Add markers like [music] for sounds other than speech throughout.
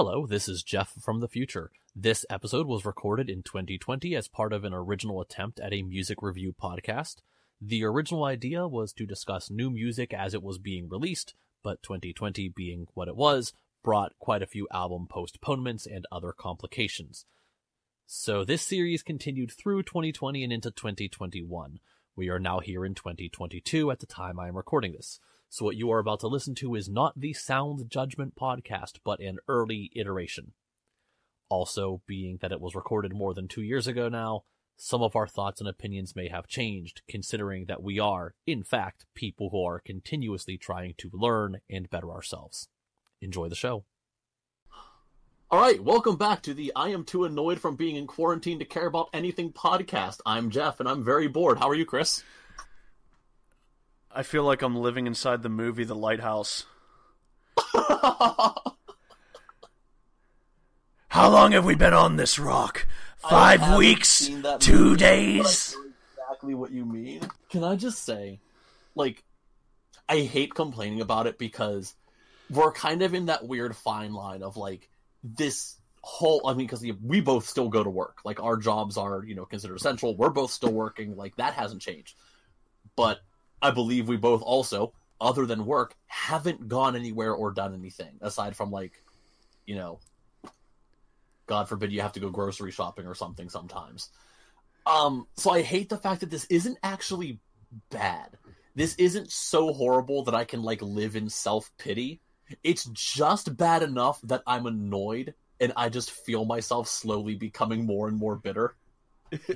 Hello, this is Jeff from the future. This episode was recorded in 2020 as part of an original attempt at a music review podcast. The original idea was to discuss new music as it was being released, but 2020 being what it was, brought quite a few album postponements and other complications. So this series continued through 2020 and into 2021. We are now here in 2022 at the time I am recording this. So what you are about to listen to is not the Sound Judgment podcast, but an early iteration. Also, being that it was recorded more than two years ago now, some of our thoughts and opinions may have changed, considering that we are, in fact, people who are continuously trying to learn and better ourselves. Enjoy the show. All right, welcome back to the I am too annoyed from being in quarantine to care about anything podcast. I'm Jeff and I'm very bored. How are you, Chris? I feel like I'm living inside the movie The Lighthouse. [laughs] How long have we been on this rock? Five weeks? Two movie, days? exactly what you mean. Can I just say, like, I hate complaining about it because we're kind of in that weird fine line of like this whole. I mean, because we both still go to work. Like our jobs are, you know, considered essential. We're both still working. Like that hasn't changed. But I believe we both also, other than work, haven't gone anywhere or done anything aside from like, you know, God forbid you have to go grocery shopping or something sometimes. Um, so I hate the fact that this isn't actually bad. This isn't so horrible that I can like live in self pity. It's just bad enough that I'm annoyed and I just feel myself slowly becoming more and more bitter.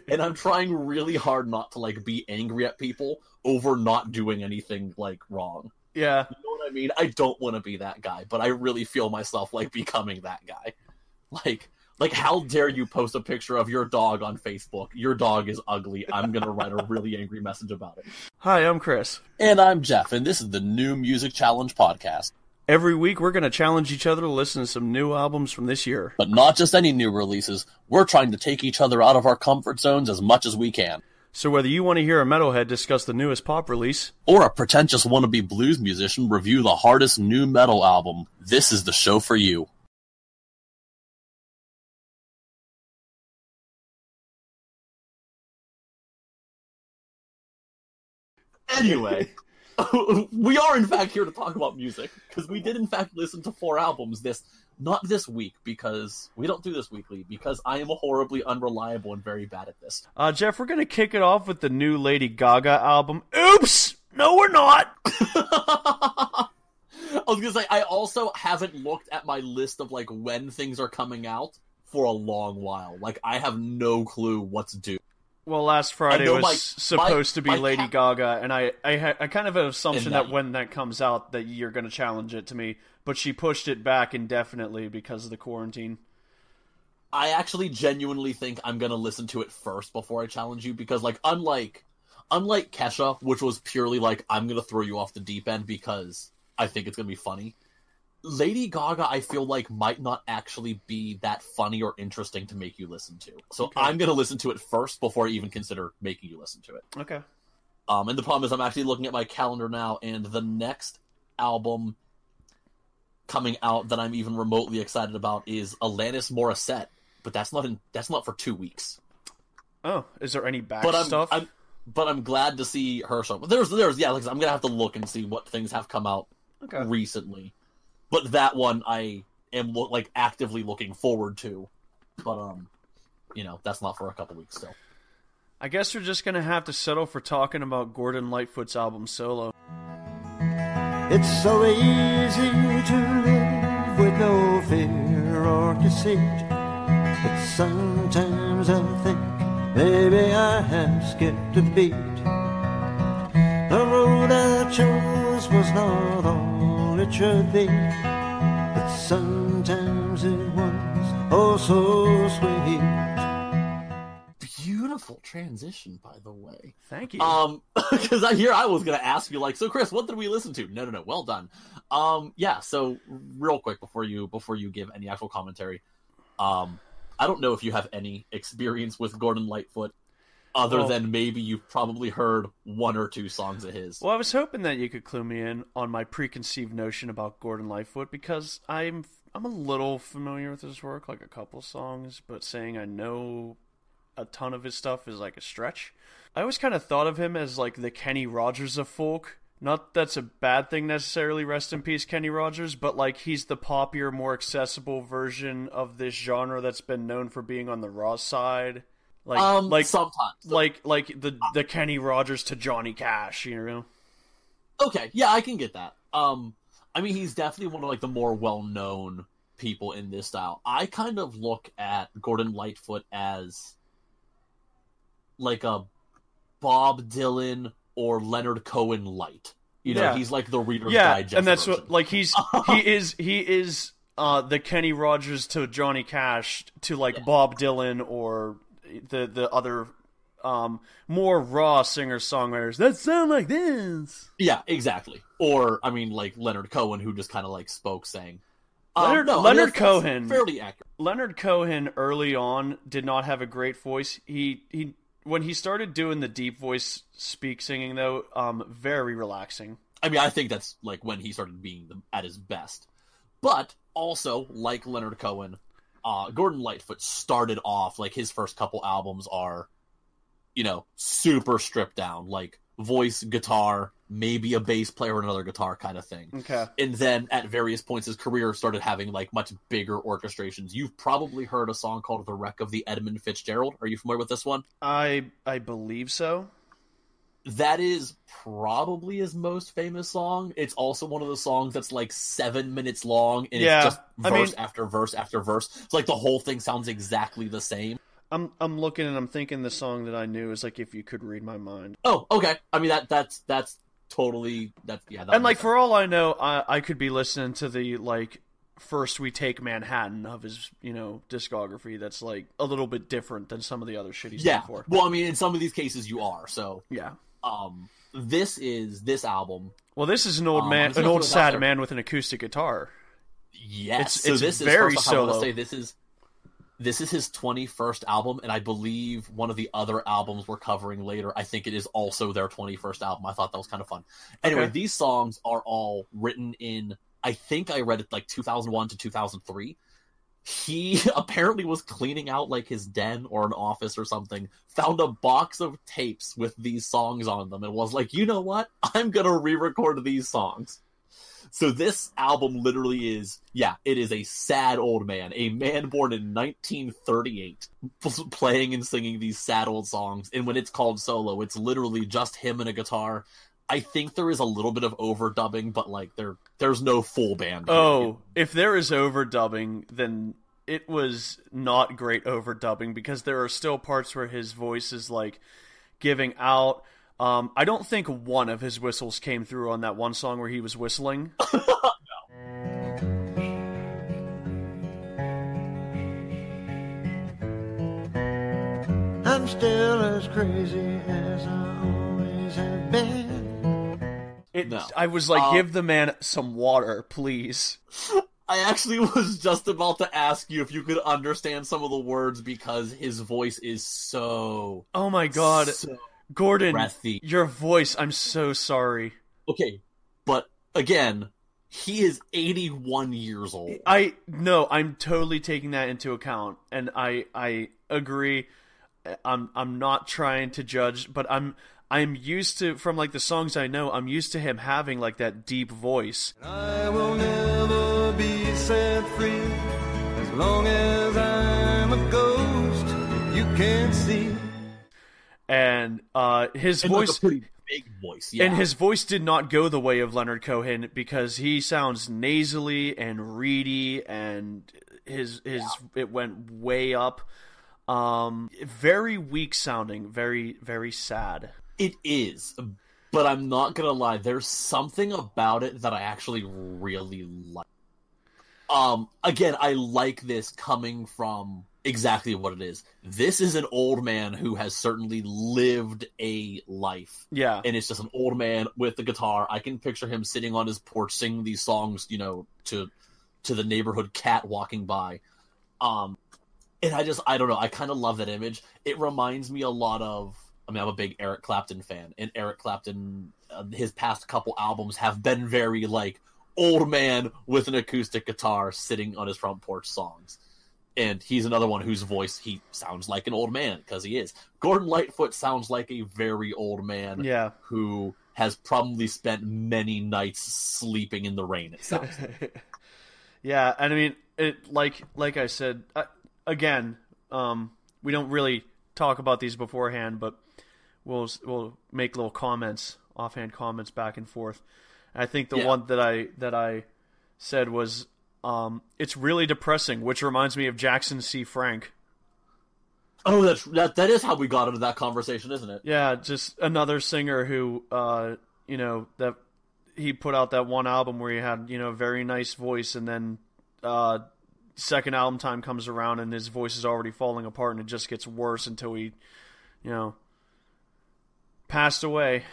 And I'm trying really hard not to like be angry at people over not doing anything like wrong. Yeah. You know what I mean? I don't want to be that guy, but I really feel myself like becoming that guy. Like like how dare you post a picture of your dog on Facebook? Your dog is ugly. I'm going to write a really angry message about it. Hi, I'm Chris. And I'm Jeff, and this is the new Music Challenge podcast. Every week we're going to challenge each other to listen to some new albums from this year. But not just any new releases. We're trying to take each other out of our comfort zones as much as we can. So whether you want to hear a metalhead discuss the newest pop release, Or a pretentious wannabe blues musician review the hardest new metal album, this is the show for you. Anyway, [laughs] we are in fact here to talk about music because we did in fact listen to four albums this not this week because we don't do this weekly because I am horribly unreliable and very bad at this. uh, Jeff, we're going to kick it off with the new Lady Gaga album. Oops! No, we're not! [laughs] I was gonna say I also haven't looked at my list of like when things are coming out for a long while. Like I have no clue what's due. Well, last Friday was my- supposed to be Lady cat- Gaga, and I, I, I kind of have an assumption that, that- when that comes out, that you're going to challenge it to me. But she pushed it back indefinitely because of the quarantine. I actually genuinely think I'm gonna listen to it first before I challenge you because like unlike unlike Kesha, which was purely like I'm gonna throw you off the deep end because I think it's gonna be funny. Lady Gaga, I feel like might not actually be that funny or interesting to make you listen to. So Okay. I'm gonna listen to it first before I even consider making you listen to it. Okay. Um, and the problem is, I'm actually looking at my calendar now, and the next album coming out that I'm even remotely excited about is Alanis Morissette, but that's not in that's not for two weeks. Oh, is there any back But I'm, stuff? I'm but I'm glad to see her show. There's there's yeah, like I'm gonna have to look and see what things have come out okay. recently. But that one I am lo- like actively looking forward to. But um, you know that's not for a couple weeks still. I guess we're just gonna have to settle for talking about Gordon Lightfoot's album solo. It's so easy to live with no fear or deceit. But sometimes I think maybe I have skipped a beat. The road I chose was not all it should. But sometimes it was oh so sweet. Beautiful transition, by the way. Thank you. Um, [laughs] because I here I was gonna ask you like, so Chris, what did we listen to? No, no, no. Well done. Um, yeah. So real quick before you before you give any actual commentary, um, I don't know if you have any experience with Gordon Lightfoot. Other Well- than maybe you've probably heard one or two songs of his. Well, I was hoping that you could clue me in on my preconceived notion about Gordon Lightfoot because I'm I'm a little familiar with his work, like a couple songs, but saying I know a ton of his stuff is like a stretch. I always kind of thought of him as like the Kenny Rogers of folk. Not that's a bad thing necessarily. Rest in peace, Kenny Rogers. But like he's the poppier, more accessible version of this genre that's been known for being on the raw side. Like um, like sometimes. like like the the Kenny Rogers to Johnny Cash, you know. Okay, yeah, I can get that. Um, I mean, he's definitely one of like the more well-known people in this style. I kind of look at Gordon Lightfoot as like a Bob Dylan or Leonard Cohen light. You know, Yeah. he's like the Reader's yeah, Digest and that's version. what like he's [laughs] he is he is uh the Kenny Rogers to Johnny Cash to like Bob Dylan or the the other um more raw singer songwriters that sound like this. Yeah, exactly. Or I mean, like Leonard Cohen, who just kind of like spoke, saying. Um, Leonard- I mean, Leonard that's- that's Cohen. fairly accurate. Leonard Cohen early on did not have a great voice. He he when he started doing the deep voice speak singing though, um very relaxing. I mean, I think that's like when he started being the, at his best. But also, like Leonard Cohen, uh, Gordon Lightfoot started off like his first couple albums are, you know, super stripped down, like voice, guitar, maybe a bass player and another guitar kind of thing. Okay. And then at various points, his career started having like much bigger orchestrations. You've probably heard a song called "The Wreck of the Edmund Fitzgerald." Are you familiar with this one? I I believe so. That is probably his most famous song. It's also one of the songs that's like seven minutes long, and Yeah, it's just I verse mean- after verse after verse. It's like the whole thing sounds exactly the same. I'm I'm looking and I'm thinking the song that I knew is like if you could read my mind. Oh, okay. I mean that that's that's totally that's yeah. That and like makes for all I know, I I could be listening to the like first we take Manhattan of his you know discography. That's like a little bit different than some of the other shit he's sense. yeah. done for. Well, I mean, in some of these cases, you are. So, Yeah. Um, this is this album. Well, this is an old Um, man, an old throw this out sad man with an acoustic guitar. Yes. It's- so it's this is very first off, I want to say this is this is his 21st album, and I believe one of the other albums we're covering later. I think it is also their 21st album. I thought that was kind of fun. Anyway, Okay. these songs are all written in. I think I read it like 2001 to 2003. He [laughs] apparently was cleaning out like his den or an office or something, found a box of tapes with these songs on them, and was like, you know what? [laughs] I'm gonna re-record these songs. So this album literally is, yeah, it is a sad old man, a man born in 1938, p- playing and singing these sad old songs. And when it's called solo, it's literally just him and a guitar. I think there is a little bit of overdubbing, but like there, there's no full band. here. Oh, if there is overdubbing, then it was not great overdubbing because there are still parts where his voice is like giving out. Um, I don't think one of his whistles came through on that one song where he was whistling. [laughs] I'm still as crazy as I always have been. It, No. I was like, Um, give the man some water, please. I actually [laughs] was just about to ask you if you could understand some of the words because his voice is so, Oh my god, so Gordon, breathy. your voice. I'm so sorry. Okay, but again, he is 81 years old. I no, I'm totally taking that into account, and I I agree. I'm I'm not trying to judge, but I'm I'm used to from like the songs I know. I'm used to him having like that deep voice. I will never be set free as long as I'm a ghost. You can't see. and uh, his And like voice a pretty big voice, yeah. and his voice did not go the way of Leonard Cohen because he sounds nasally and reedy, and his his it went way up. Um, very weak sounding, very very sad. It is, but I'm not gonna lie. There's something about it that I actually really like. Um, again, I like this coming from exactly what it is. This is an old man who has certainly lived a life. Yeah, and it's just an old man with the guitar. I can picture him sitting on his porch singing these songs, you know, to to the neighborhood cat walking by. Um and I just I don't know. I kind of love that image. It reminds me a lot of. I mean, I'm a big Eric Clapton fan, and Eric Clapton, uh, his past couple albums have been very like old man with an acoustic guitar sitting on his front porch songs. And he's another one whose voice he sounds like an old man because he is. Gordon Lightfoot sounds like a very old man Yeah. who has probably spent many nights sleeping in the rain. It sounds. like. yeah, and I mean, it like like I said uh, again. Um, we don't really talk about these beforehand, but we'll we'll make little comments, offhand comments back and forth. And I think the Yeah. one that I that I said was, um, it's really depressing, which reminds me of Jackson C. Frank. oh, that's that. That is how we got into that conversation, isn't it? Yeah, just another singer who, uh, you know, that he put out that one album where he had, you know, a very nice voice, and then uh, second album time comes around and his voice is already falling apart, and it just gets worse until he, you know, passed away.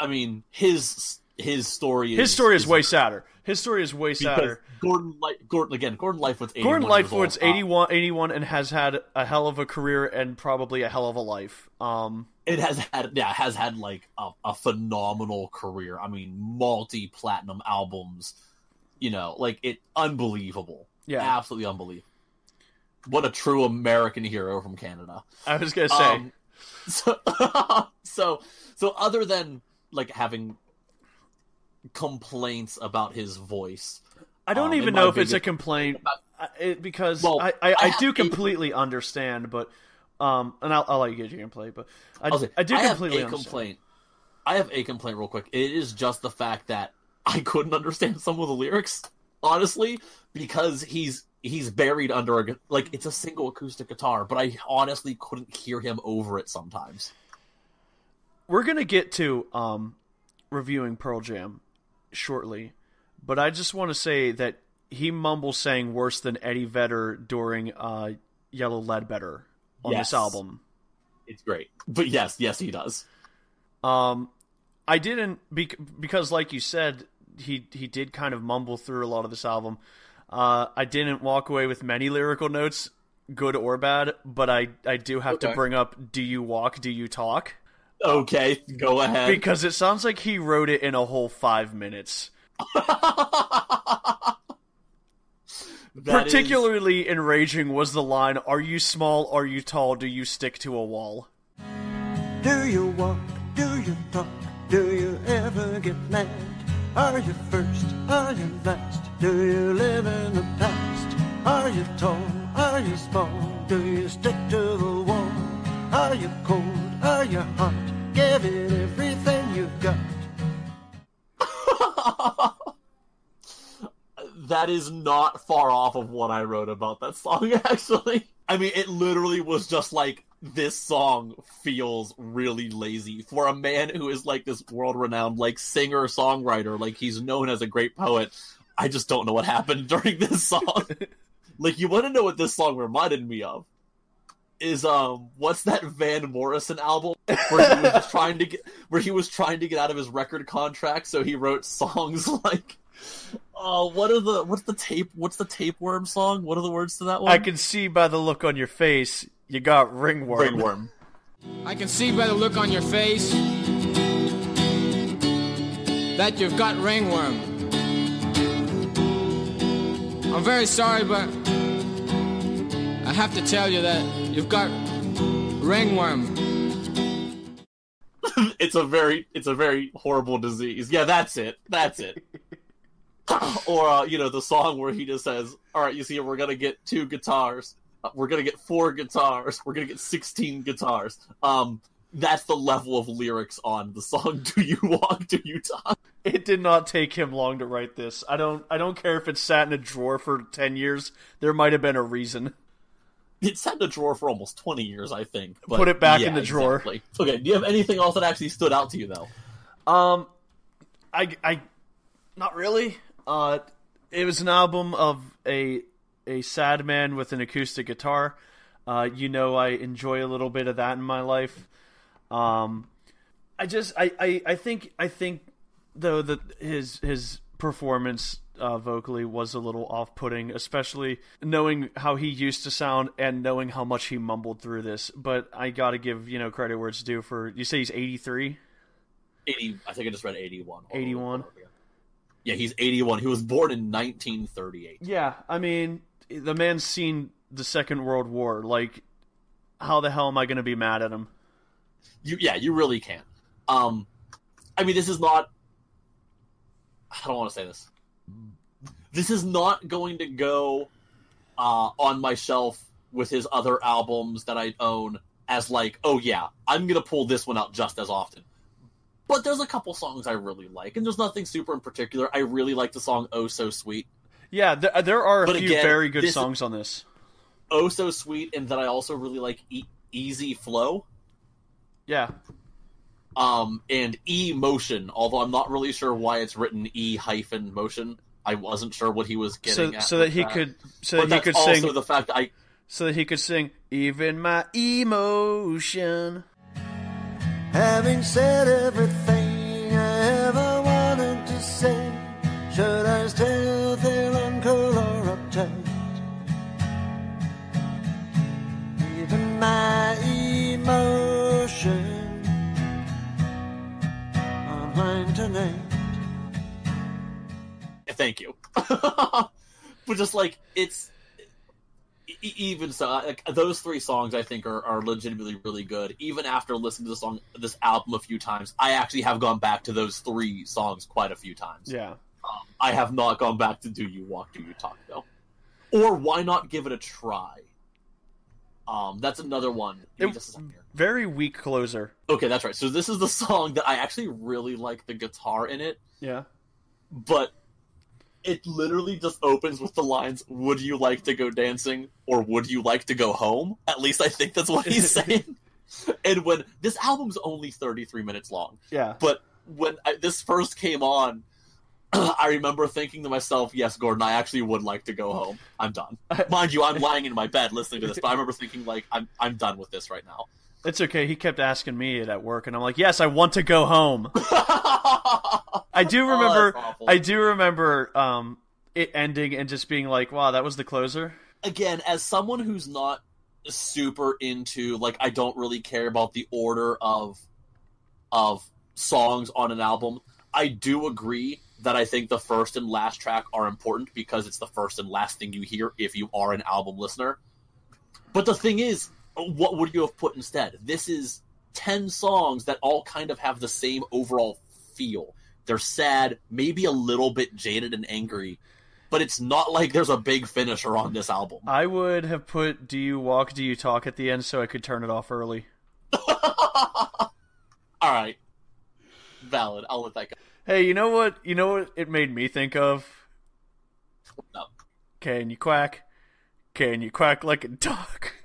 I mean, his his story. Is, His story is way sadder. His story is way sadder. Gordon Light Gordon again. Gordon Lightfoot's 81 Gordon Lightfoot's. Uh, 81, 81 and has had a hell of a career and probably a hell of a life. Um, it has had yeah has had like a, a phenomenal career. I mean, multi platinum albums. You know, like it unbelievable. Yeah. absolutely unbelievable. What a true American hero from Canada. I was gonna say, Um, so, [laughs] so, so other than like having complaints about his voice, I don't um, even know if it's a complaint it, because Well, I, I, I I, have do a- completely understand, but um, and I'll, I'll let you get your gameplay, but I, say, I do have completely a understand. complaint. I have a complaint real quick. It is just the fact that I couldn't understand some of the lyrics, honestly, because he's he's buried under a like it's a single acoustic guitar, but I honestly couldn't hear him over it sometimes. We're gonna get to um, reviewing Pearl Jam shortly, but I just want to say that he mumbles saying worse than Eddie Vedder during uh, Yellow Ledbetter on Yes. this album. It's great, but yes, yes, he does. Um, I didn't bec- because, like you said, he he did kind of mumble through a lot of this album. Uh, I didn't walk away with many lyrical notes, good or bad, but I I do have to bring up "Do you walk? Do you talk?" Okay, go ahead. because it sounds like he wrote it in a whole five minutes. [laughs] That is- Particularly enraging was the line, "Are you small? Are you tall? Do you stick to a wall?" Do you walk? Do you talk? Do you ever get mad? Are you first? Are you last? Do you live in the past? Are you tall? Are you small? Do you stick to the wall? Are you cold? Are you hot? Give it everything you've got. [laughs] that is not far off of what I wrote about that song, [laughs] actually. I mean, it literally was just like, this song feels really lazy for a man who is like this world renowned, like singer songwriter, like he's known as a great poet. I just don't know what happened [laughs] during this song. [laughs] like, you want to know what this song reminded me of? Is um what's that Van Morrison album where he was trying to get where he was trying to get out of his record contract so he wrote songs [laughs] like Oh, what are the what's the tape what's the tapeworm song? What are the words to that one? I can see by the look on your face you got ringworm. Ringworm. I can see by the look on your face that you've got ringworm. I'm very sorry, but I have to tell you that you've got ringworm. [laughs] It's a very it's a very horrible disease. Yeah, that's it. That's it. [coughs] or uh, you know the song where he just says, "All right, you see, we're gonna get two guitars. Uh, we're gonna get four guitars. We're gonna get sixteen guitars." Um, that's the level of lyrics on the song. [laughs] Do you walk? Do you talk? It did not take him long to write this. I don't I don't care if it sat in a drawer for 10 years. There might have been a reason. It sat in a drawer for almost twenty years, I think. but Put it back yeah, in the drawer. exactly. Okay. Do you have anything else that actually stood out to you though? Um, I, I, not really. Uh, it was an album of a a sad man with an acoustic guitar. Uh, you know, I enjoy a little bit of that in my life. Um, I just, I, I, I think, I think though that his his performance uh, vocally was a little off-putting, especially knowing how he used to sound and knowing how much he mumbled through this. But I got to give you know credit where it's due. For you say he's 83. 80. I think I just read 81. 81. Yeah, he's 81. He was born in 1938. Yeah, I mean, the man's seen the Second World War. Like, how the hell am I going to be mad at him? You, yeah, you really can't. Um, I mean, this is not. I don't want to say this. This is not going to go uh, on my shelf with his other albums that I own as like, oh yeah, I'm gonna pull this one out just as often. But there's a couple songs I really like, and there's nothing super in particular. I really like the song "Oh So Sweet." Yeah, th- there are a But few again, very good songs on this. "Oh So Sweet," and then I also really like e- "Easy Flow." Yeah, um, and E motion. Although I'm not really sure why it's written E hyphen motion. I wasn't sure what he was so getting at. so that he could so But that he could also sing the fact that I so that he could sing even my emotion. Having said everything I ever wanted to say, should I still feel uncool or uptight? Even my emotion online tonight. thank you. [laughs] but just like it's even so, like those three songs I think are, are legitimately really good. Even after listening to the song, this album a few times, I actually have gone back to those three songs quite a few times. Yeah. Um, I have not gone back to "Do You Walk, Do You Talk" though. Or why not give it a try? Um, that's another one. It- just a here. Very weak closer. Okay, that's right. So this is the song that I actually really like the guitar in it, Yeah. but it literally just opens with the lines, "Would you like to go dancing?" or "Would you like to go home?" At least I think that's what he's [laughs] saying. and when this album's only 33 minutes long, Yeah. but when I, this first came on, [clears throat] I remember thinking to myself, "Yes, Gordon, I actually would like to go home. I'm done." [laughs] Mind you, I'm lying in my bed listening to this, but I remember thinking, like, "I'm I'm done with this right now." It's okay. He kept asking me it at work, and I'm like, "Yes, I want to go home." [laughs] I do Oh, remember. awful. I do remember um, it ending and just being like, "Wow, that was the closer." Again, as someone who's not super into like, I don't really care about the order of of songs on an album. I do agree that I think the first and last track are important because it's the first and last thing you hear if you are an album listener. But the thing is, what would you have put instead? This is 10 songs that all kind of have the same overall feel. They're sad, maybe a little bit jaded and angry, but it's not like there's a big finisher on this album. I would have put "Do you walk? Do you talk?" at the end so I could turn it off early. [laughs] all right. Valid. I'll let that go. Hey, you know what? You know what it made me think of? No. Can you quack? Can you quack like a duck?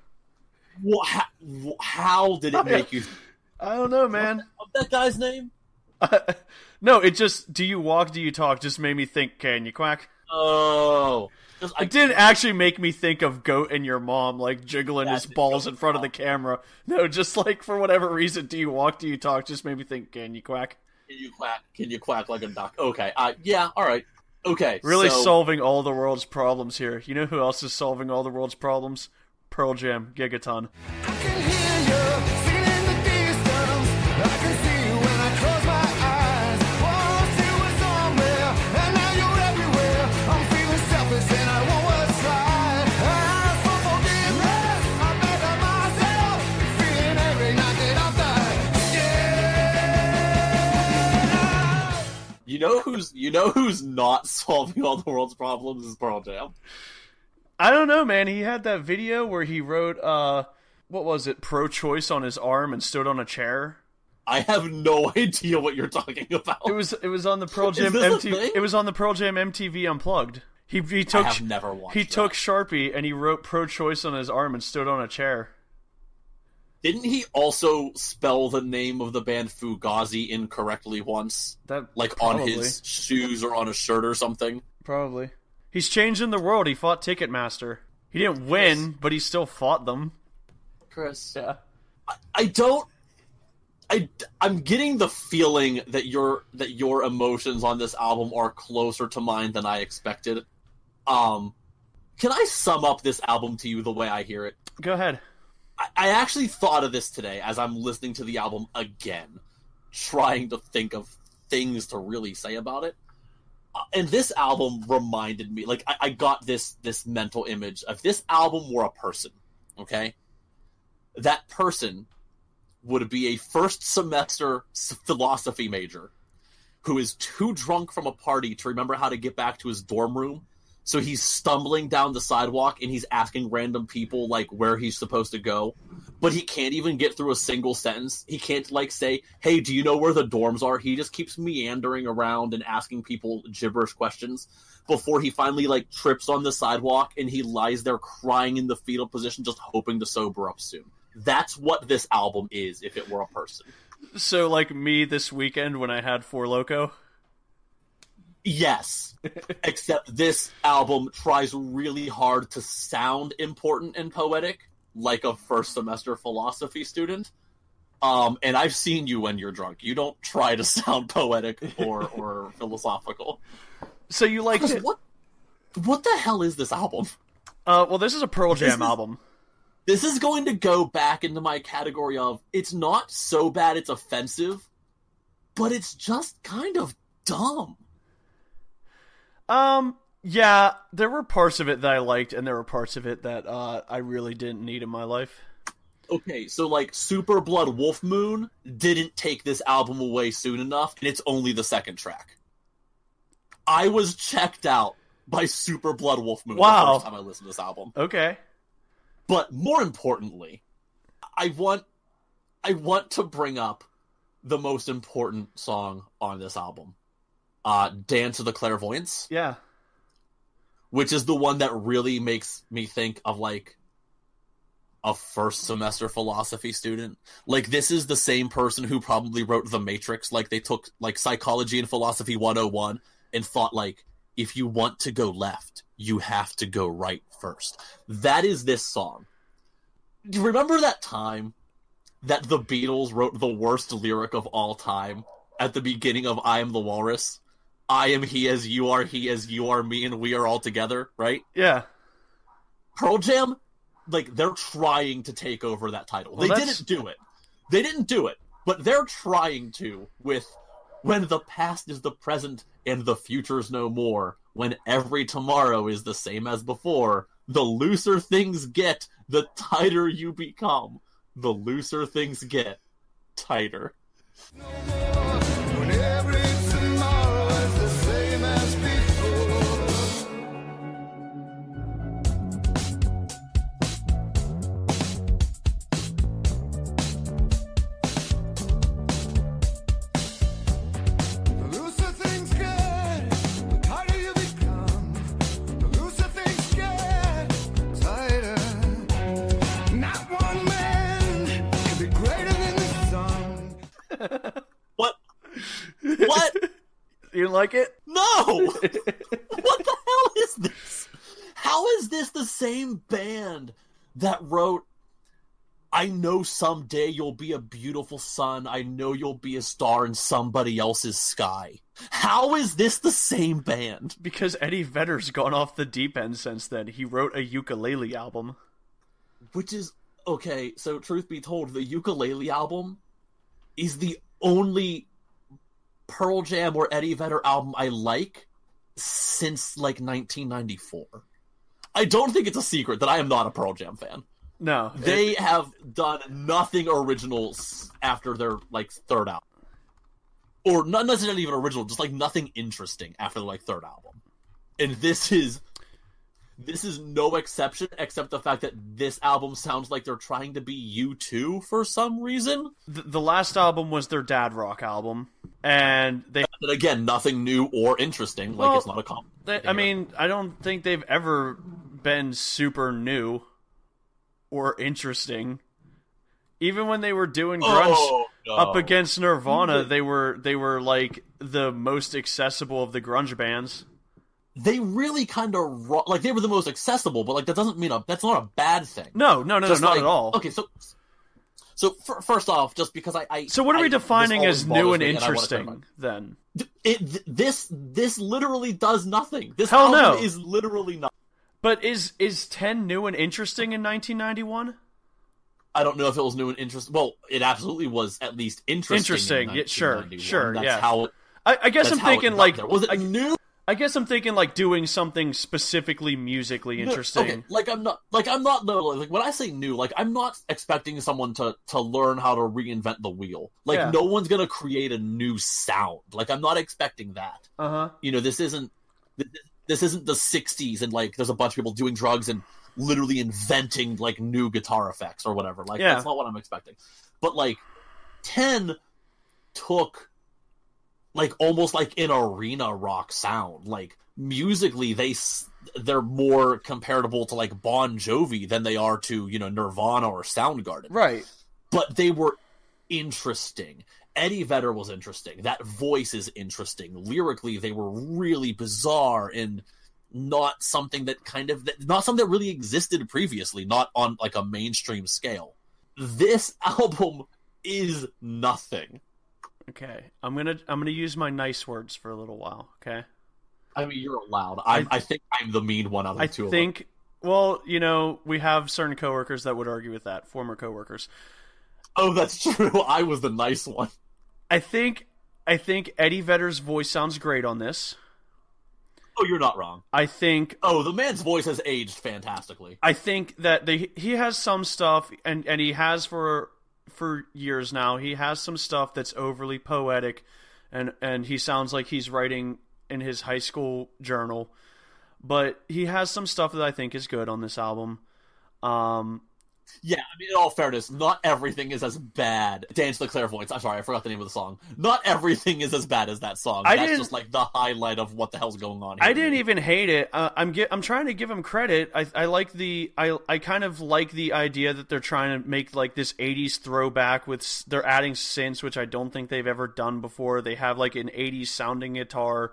Wha- how, how did it make you [laughs] I don't know, man. What's that guy's name? [laughs] no, it just "Do you walk? Do you talk?" just made me think. Can you quack? Oh. I It didn't actually make me think of Goat and your mom like jiggling his balls in front of the camera. No, just like for whatever reason, "Do you walk? Do you talk?" just made me think. Can you quack? Can you quack? Can you quack like a duck? Okay. Uh, yeah. All right. Okay. Really so, solving all the world's problems here. You know who else is solving all the world's problems? Pearl Jam, Gigaton. I can hear you singing in the distance. I can see you when I close my eyes. Once you were somewhere, and now you're everywhere. I'm feeling selfish and I want what's right. I ask for forgiveness. I beg of myself. Feeling angry, knocking off the yeah. You know who's you know who's not [laughs] solving all the world's problems is Pearl Jam. I don't know, man. He had that video where he wrote, uh, what was it, pro-choice on his arm and stood on a chair. I have no [laughs] idea what you're talking about. It was it was on the Pearl Jam MTV. It was on the Pearl Jam MTV Unplugged. He he took have never watched he that. took Sharpie and he wrote pro-choice on his arm and stood on a chair. Didn't he also spell the name of the band Fugazi incorrectly once? That Like probably, on his shoes or on a shirt or something? probably. He's changing the world. He fought Ticketmaster. He didn't win, but he still fought them. Chris. Yeah. I don't I I'm getting the feeling that your that your emotions on this album are closer to mine than I expected. Um, can I sum up this album to you the way I hear it? Go ahead. I, I actually thought of this today as I'm listening to the album again, trying to think of things to really say about it. And this album reminded me, like I, I got this this mental image of this album were a person, okay? That person would be a first semester philosophy major who is too drunk from a party to remember how to get back to his dorm room. So he's stumbling down the sidewalk and he's asking random people like where he's supposed to go, but he can't even get through a single sentence. He can't like say, "Hey, do you know where the dorms are?" He just keeps meandering around and asking people gibberish questions before he finally like trips on the sidewalk and he lies there crying in the fetal position just hoping to sober up soon. That's what this album is if it were a person. So, like me this weekend when I had Four Loco. Yes. Except this album tries really hard to sound important and poetic, like a first semester philosophy student. Um, and I've seen you when you're drunk. You don't try to [laughs] sound poetic or, or philosophical. So you like it? What what the hell is this album? Uh, well, this is a Pearl Jam is- album. This is going to go back into my category of it's not so bad it's offensive, but it's just kind of dumb. Um, yeah, there were parts of it that I liked, and there were parts of it that uh, I really didn't need in my life. Okay, so like Super Blood Wolf Moon didn't take this album away soon enough, and it's only the second track. I was checked out by Super Blood Wolf Moon Wow. the first time I listened to this album. Okay. But more importantly, I want I want to bring up the most important song on this album. Uh Dance of the Clairvoyants, Yeah. which is the one that really makes me think of like a first semester philosophy student. Like this is the same person who probably wrote The Matrix. Like they took like psychology and philosophy 101 and thought like if you want to go left, you have to go right first. That is this song. Do you remember that time that the Beatles wrote the worst lyric of all time at the beginning of I Am the Walrus? I am he as you are he as you are me and we are all together, right? Yeah. Pearl Jam, like they're trying to take over that title. Well, they that's- didn't do it. They didn't do it, but they're trying to with when the past is the present and the future's no more, when every tomorrow is the same as before, the looser things get, the tighter you become. The looser things get, tighter. When [laughs] What? What? You like it? No! [laughs] what the hell is this? How is this the same band that wrote I know someday you'll be a beautiful sun. I know you'll be a star in somebody else's sky. How is this the same band? Because Eddie Vedder's gone off the deep end since then. He wrote a ukulele album. Which is okay, so truth be told, the ukulele album is the only Pearl Jam or Eddie Vedder album I like since like 1994. I don't think it's a secret that I am not a Pearl Jam fan. No. They have done nothing original after their like third album, or not necessarily even original, just like nothing interesting after their like third album. And this is this is no exception, except the fact that this album sounds like they're trying to be U2 for some reason. the, the last album was their dad rock album. And they, But again, nothing new or interesting. Like it's not a comp. they I mean, I don't think they've ever been super new or interesting. Even when they were doing oh, grunge Oh, no. up against Nirvana, they were they were like the most accessible of the grunge bands. They really kind of like they were the most accessible, but like that doesn't mean a that's not a bad thing. No, no, no, no Just not like- at all. Okay, so So f- first off, just because I, I So what are we I- defining as new and me, I wanna interesting clarify. then? It, th- this this literally does nothing. This Hell album no. is literally nothing. But is is 10 new and interesting in 1991? I don't know if it was new and interesting. Well, it absolutely was at least interesting. Interesting, in yeah, sure, sure, That's yeah. How, I, I guess I'm thinking like was it I, new? I guess I'm thinking like doing something specifically musically interesting. Okay, like I'm not like I'm not no like when I say new, like I'm not expecting someone to to learn how to reinvent the wheel. Like Yeah. no one's gonna create a new sound. Like I'm not expecting that. Uh huh. You know, this isn't this isn't the '60s and like there's a bunch of people doing drugs and literally inventing like new guitar effects or whatever. Like Yeah. that's not what I'm expecting. But like ten took like almost like an arena rock sound. Like musically, they they're more comparable to like Bon Jovi than they are to you know Nirvana or Soundgarden. Right. But they were interesting. Eddie Vedder was interesting. That voice is interesting. Lyrically, they were really bizarre and not something that kind of not something that really existed previously, not on like a mainstream scale. This [laughs] album is nothing. Okay. I'm gonna I'm gonna use my nice words for a little while. Okay. I mean, you're allowed. I, I- I think I'm the mean one out of the I two of think. Well, you know, we have certain coworkers that would argue with that. Former coworkers. Oh, that's [laughs] true. I was the nice one. I think. I think Eddie Vedder's voice sounds great on this. Oh, you're not wrong. I think Oh, the man's voice has aged fantastically. I think that they, he has some stuff, and, and he has for for years now. He has some stuff that's overly poetic, and and he sounds like he's writing in his high school journal. But he has some stuff that I think is good on this album. Um, Yeah, I mean, in all fairness, not everything is as bad. Dance the Clairvoyants. I'm sorry, I forgot the name of the song. Not everything is as bad as that song. I That's didn't- just like the highlight of what the hell's going on here. I didn't even hate it. Uh, I'm gi- I'm trying to give him credit. I I like the I I kind of like the idea that they're trying to make like this 80s throwback with they're adding synths which I don't think they've ever done before. They have like an 80s sounding guitar.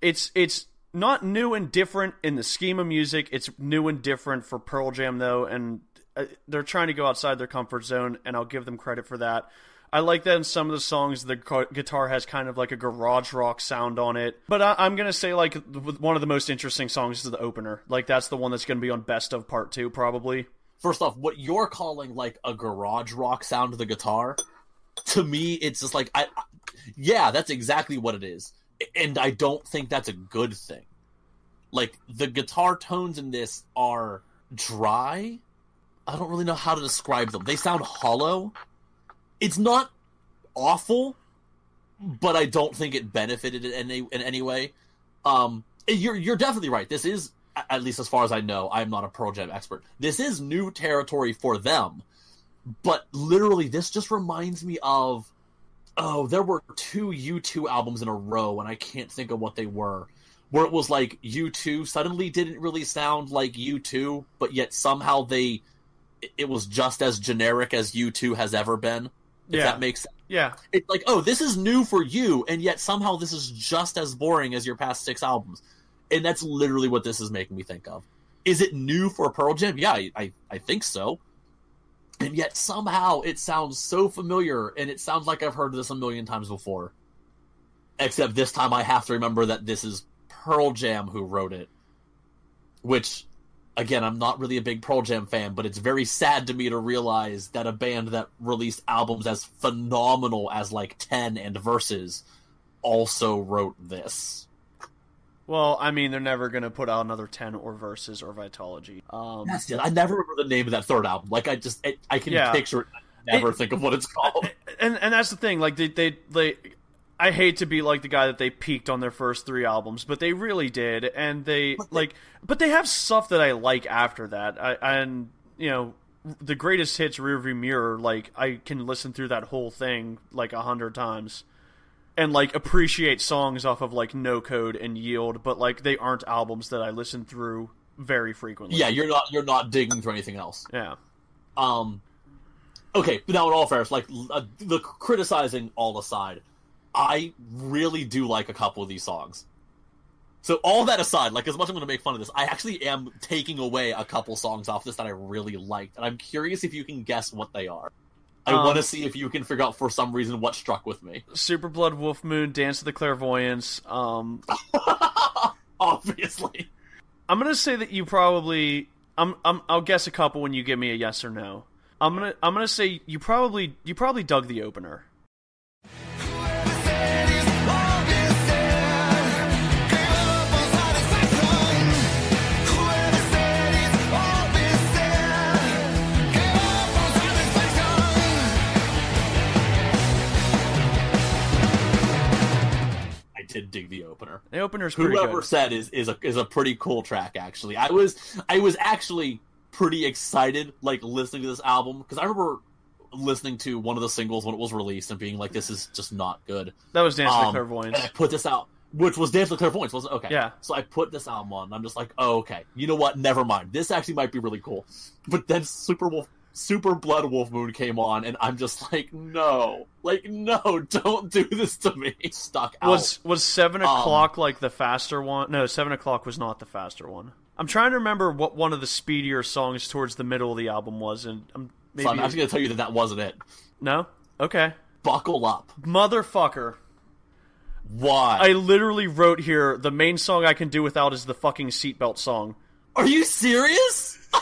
It's it's not new and different in the scheme of music. It's new and different for Pearl Jam though and Uh, they're trying to go outside their comfort zone and I'll give them credit for that. I like that in some of the songs the guitar has kind of like a garage rock sound on it. But I, I'm gonna say like one of the most interesting songs is the opener. Like that's the one that's gonna be on Best of Part Two probably. First off, what you're calling like a garage rock sound to the guitar, to me, it's just like I, I- yeah, that's exactly what it is, and I don't think that's a good thing. Like the guitar tones in this are dry. I don't really know how to describe them. They sound hollow. It's not awful, but I don't think it benefited in any in any way. Um, you're you're definitely right. This is at least as far as I know. I'm not a Pearl Jam expert. This is new territory for them, but literally, this just reminds me of oh, there were two U2 albums in a row, and I can't think of what they were. Where it was like U2 suddenly didn't really sound like U2, but yet somehow they it- was just as generic as U2 has ever been. If Yeah. that makes sense. Yeah, It's like, oh, this is new for you, and yet somehow this is just as boring as your past six albums. And that's literally what this is making me think of. Is it new for Pearl Jam? Yeah, I, I, I think so. And yet somehow it sounds so familiar, and it sounds like I've heard this a million times before. Except this time I have to remember that this is Pearl Jam who wrote it. Which, again, I'm not really a big Pearl Jam fan, but it's very sad to me to realize that a band that released albums as phenomenal as like 10 and Vs. also wrote this. Well, I mean, they're never gonna put out another ten or Vs. or Vitology. Um, That's it. I never remember the name of that third album. Like, I just, I, I can Yeah. picture it, I never It- think of what it's called. and and that's the thing. Like they they they. I hate to be like the guy that they peaked on their first three albums, but they really did, and they like, but they have stuff that I like after that. I and you know, the greatest hits, Rearview Mirror. Like I can listen through that whole thing like a hundred times, and like appreciate songs off of like No Code and Yield, but like they aren't albums that I listen through very frequently. yeah, you're not, you're not digging through anything else. yeah. Um, okay, but now in all fairness, like uh, the criticizing all aside, I really do like a couple of these songs. So all that aside, like as much as I'm going to make fun of this, I actually am taking away a couple songs off this that I really liked, and I'm curious if you can guess what they are. I Um, want to see if you can figure out for some reason what struck with me. Super Blood Wolf Moon, Dance of the Clairvoyants. Um, [laughs] Obviously. I'm gonna say that you probably. I'm, I'm. I'll guess a couple when you give me a yes or no. I'm gonna. I'm gonna say you probably. You probably dug the opener. Did dig the opener. The opener's pretty Whoever said is is a is a pretty cool track actually. I was I was actually pretty excited like listening to this album because I remember listening to one of the singles when it was released and being like this is just not good. That was Dance of the Um, Clairvoyants. And I put this out, which was Dance the Clairvoyants, wasn't it? Okay. Yeah. So I put this album on, and I'm just like, oh, okay. You know what? Never mind. This actually might be really cool. But then Super Wolf, Super Blood Wolf Moon came on, and I'm just like, no, like, no, [laughs] don't do this to me. Stuck out. Was was seven Um, o'clock like the faster one? No, seven o'clock was not the faster one. I'm trying to remember what one of the speedier songs towards the middle of the album was, and I'm maybe so I'm actually gonna tell you that that wasn't it. no. Okay, Buckle up. motherfucker. Why? I literally wrote here the main song I can do without is the fucking seatbelt song. Are you serious? [laughs]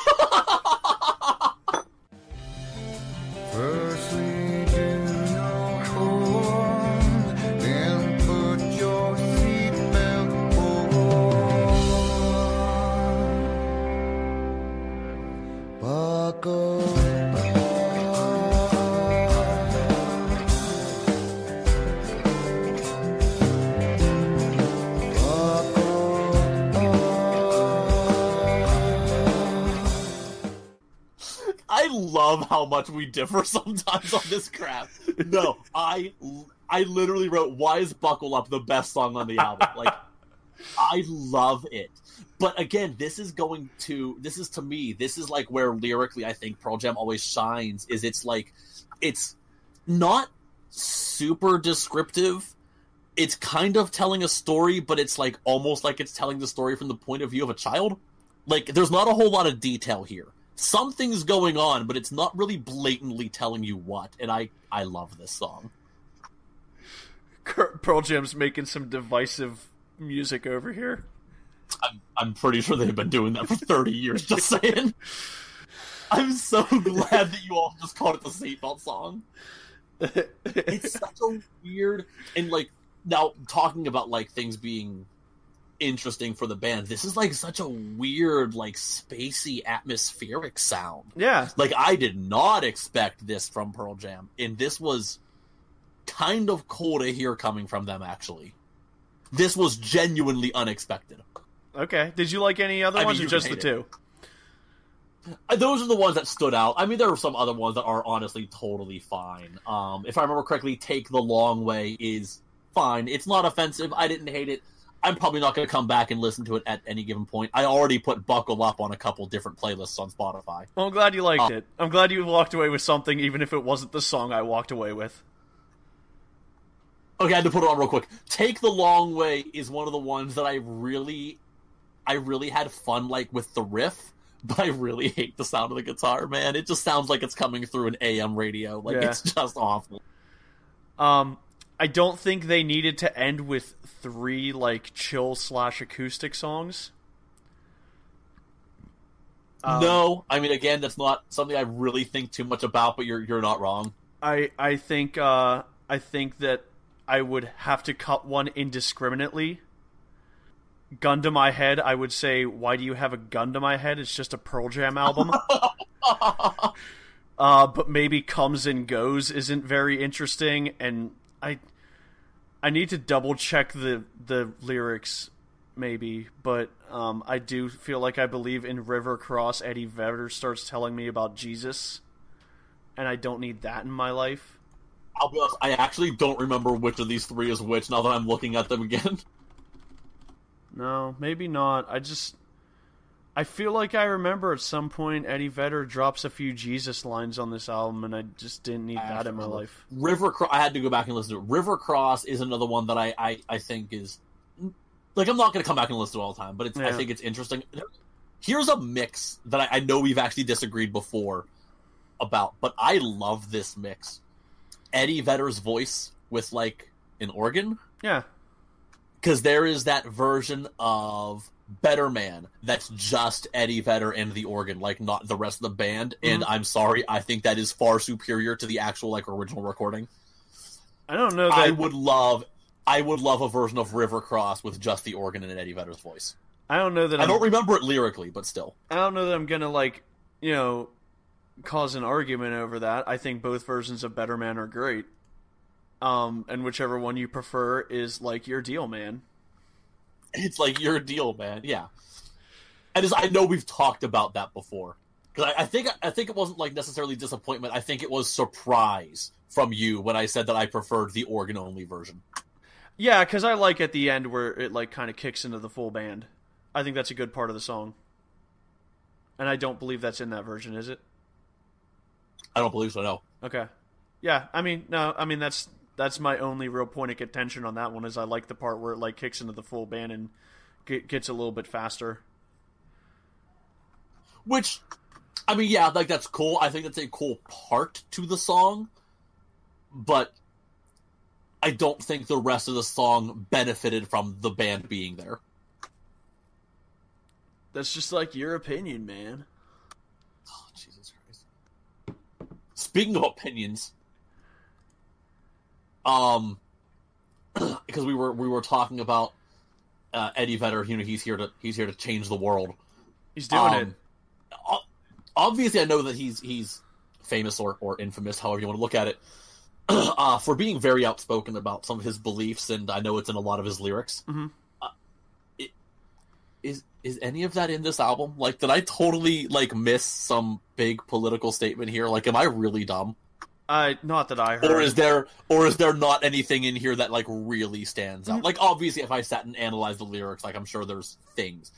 love how much we differ [laughs] sometimes on this crap. No, I I literally wrote "Why is Buckle Up the best song on the album?" Like, I love it. But again, this is going to this is to me this is like where lyrically I think Pearl Jam always shines. Is it's like it's not super descriptive. It's kind of telling a story, but it's like almost like it's telling the story from the point of view of a child. Like, there's not a whole lot of detail here something's going on, but it's not really blatantly telling you what. And I I love this song. Pearl Jam's making some divisive music over here. I'm I'm pretty sure they've been doing that for 30 years. Just saying. I'm so glad that you all just called it the seatbelt song. [laughs] It's such a weird and like now talking about like things being interesting for the band. This is like such a weird like spacey atmospheric sound. Yeah, Like I did not expect this from Pearl Jam, and this was kind of cool to hear coming from them. Actually, this was genuinely unexpected. okay. Did you like any other I mean, ones or just the hate two? Uh, Those are the ones that stood out. I mean, there are some other ones that are honestly totally fine. Um, if I remember correctly, "Take the Long Way" is fine. It's not offensive. I didn't hate it. I'm probably not going to come back and listen to it at any given point. I already put "Buckle Up" on a couple different playlists on Spotify. Well, I'm glad you liked Oh. it. I'm glad you walked away with something, even if it wasn't the song I walked away with. Okay, I had to put it on real quick. Take the Long Way is one of the ones that I really, I really had fun like with the riff, but I really [laughs] hate the sound of the guitar. Man, it just sounds like it's coming through an AM radio. Like Yeah. it's just awful. Um, I don't think they needed to end with three like chill slash acoustic songs. Um, no, I mean again, that's not something I really think too much about. But you're you're not wrong. I I think uh I think that I would have to cut one indiscriminately. Gun to my head, I would say, why do you have a gun to my head? It's just a Pearl Jam album. [laughs] uh, but maybe comes and goes isn't very interesting, and I I need to double check the the lyrics maybe, but um, I do feel like I believe in River Cross. Eddie Vedder starts telling me about Jesus, and I don't need that in my life. I'll be honest, I actually don't remember which of these three is which. Now that I'm looking at them again, No, maybe not. I just I feel like I remember at some point Eddie Vedder drops a few Jesus lines on this album, and I just didn't need that in my life. River Cross. I had to go back and listen to it. River Cross is another one that I I, I think is like I'm not going to come back and listen to it all the time, but it's, I think it's interesting. Here's a mix that I, I know we've actually disagreed before. about, but I love this mix. Eddie Vedder's voice with like an organ, Yeah. because there is that version of Better Man that's just Eddie Vedder and the organ, like not the rest of the band. And I'm sorry, I think that is far superior to the actual like original recording. I don't know that. I would love, I would love a version of River Cross with just the organ and Eddie Vedder's voice. I don't know that. I I'm, don't remember it lyrically, but still. I don't know that I'm gonna like, you know, cause an argument over that. I think both versions of Better Man are great. Um, and whichever one you prefer is like your deal, man. [laughs] It's like your deal, man. Yeah, and as I know we've talked about that before because I, I think I think it wasn't like necessarily disappointment. I think it was surprise from you when I said that I preferred the organ only version. Yeah, because I like at the end where it like kind of kicks into the full band. I think that's a good part of the song. And I don't believe that's in that version, is it? I don't believe so. No. Okay. Yeah, I mean, no, I mean that's that's my only real point of contention on that one is I like the part where it like kicks into the full band and get, gets a little bit faster. Which, I mean, yeah, like that's cool. I think that's a cool part to the song, but I don't think the rest of the song benefited from the band being there. That's just like your opinion, man. Oh, Jesus Christ. Speaking of opinions, um, [clears throat] because we were we were talking about uh, Eddie Vedder. You know, he's here to he's here to change the world. He's doing Um, it. Obviously, I know that he's he's famous or, or infamous, however you want to look at it, [clears throat] uh, for being very outspoken about some of his beliefs, and I know it's in a lot of his lyrics. Mhm. Uh, it, is is any of that in this album? Like, did I totally like miss some big political statement here? Like, am I really dumb, I not that I heard. or is there or is there not anything in here that like really stands out? Like, obviously, if I sat and analyzed the lyrics, like I'm sure there's things.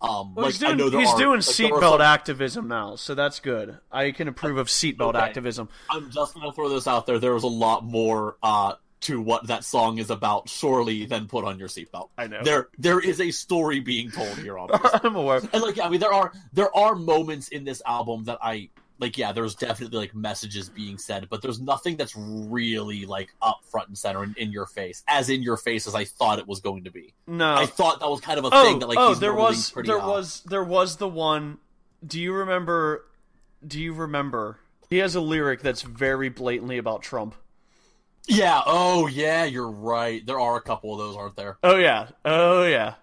Um, Well, like he's doing, I know there he's are, doing like, seatbelt activism now, so that's good. I can approve of seatbelt Okay. activism. I'm just gonna throw this out there. There was a lot more uh, to what that song is about, surely, than put on your seatbelt. I know. There, there is a story being told here, [laughs] obviously. I'm aware. and like, I mean, there are there are moments in this album that I like. Yeah, there's definitely like messages being said, but there's nothing that's really like up front and center in, in your face, as in your face as I thought it was going to be. No. I thought that was kind of a oh, thing that like oh, there was pretty there on. was there was the one. Do you remember? Do you remember? He has a lyric that's very blatantly about Trump. Yeah. Oh, yeah. You're right. There are a couple of those, aren't there? Oh yeah. Oh yeah.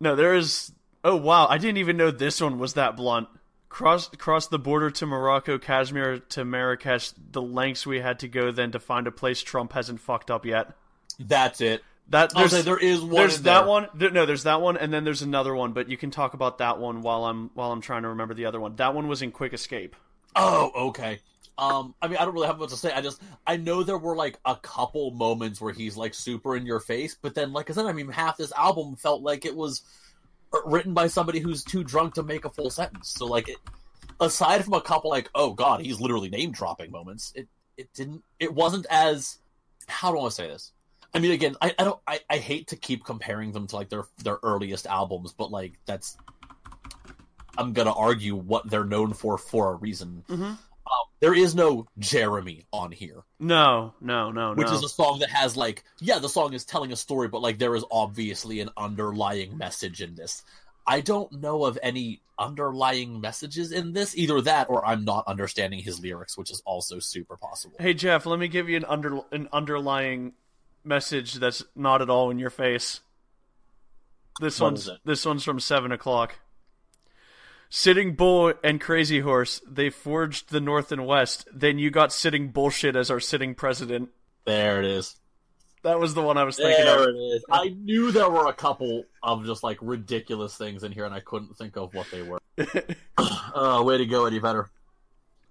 No, there is. Oh wow, I didn't even know this one was that blunt. Cross cross the border to Morocco, Kashmir to Marrakesh. The lengths we had to go then to find a place Trump hasn't fucked up yet. That's it. That I'll there's say there is one. there's that there. one. There, no, there's that one, and then there's another one. But you can talk about that one while I'm while I'm trying to remember the other one. That one was in Quick Escape. Oh, okay. Um, I mean, I don't really have much to say. I just, I know there were like a couple moments where he's like super in your face, but then, like I said, I mean, half this album felt like it was written by somebody who's too drunk to make a full sentence. So, like, it, aside from a couple, like, oh god, he's literally name dropping moments, it, it didn't, it wasn't as, how do I say this? I mean, again, I, I don't, I, I hate to keep comparing them to like their their earliest albums, but like that's, I'm gonna argue what they're known for for a reason. Um, there is no Jeremy on here, No, no, no, no. which no. is a song that has like, yeah, the song is telling a story, but like there is obviously an underlying message in this. I don't know of any underlying messages in this, either that or I'm not understanding his lyrics, which is also super possible. Hey Jeff, let me give you an under an underlying message that's not at all in your face. This What one's this one's from seven o'clock. Sitting Bull and Crazy Horse, they forged the North and West. Then you got Sitting Bullshit as our sitting president. There it is. That was the one I was thinking There of. it is. I knew there were a couple of just like ridiculous things in here, and I couldn't think of what they were. [laughs] uh, way to go, Eddie Vedder.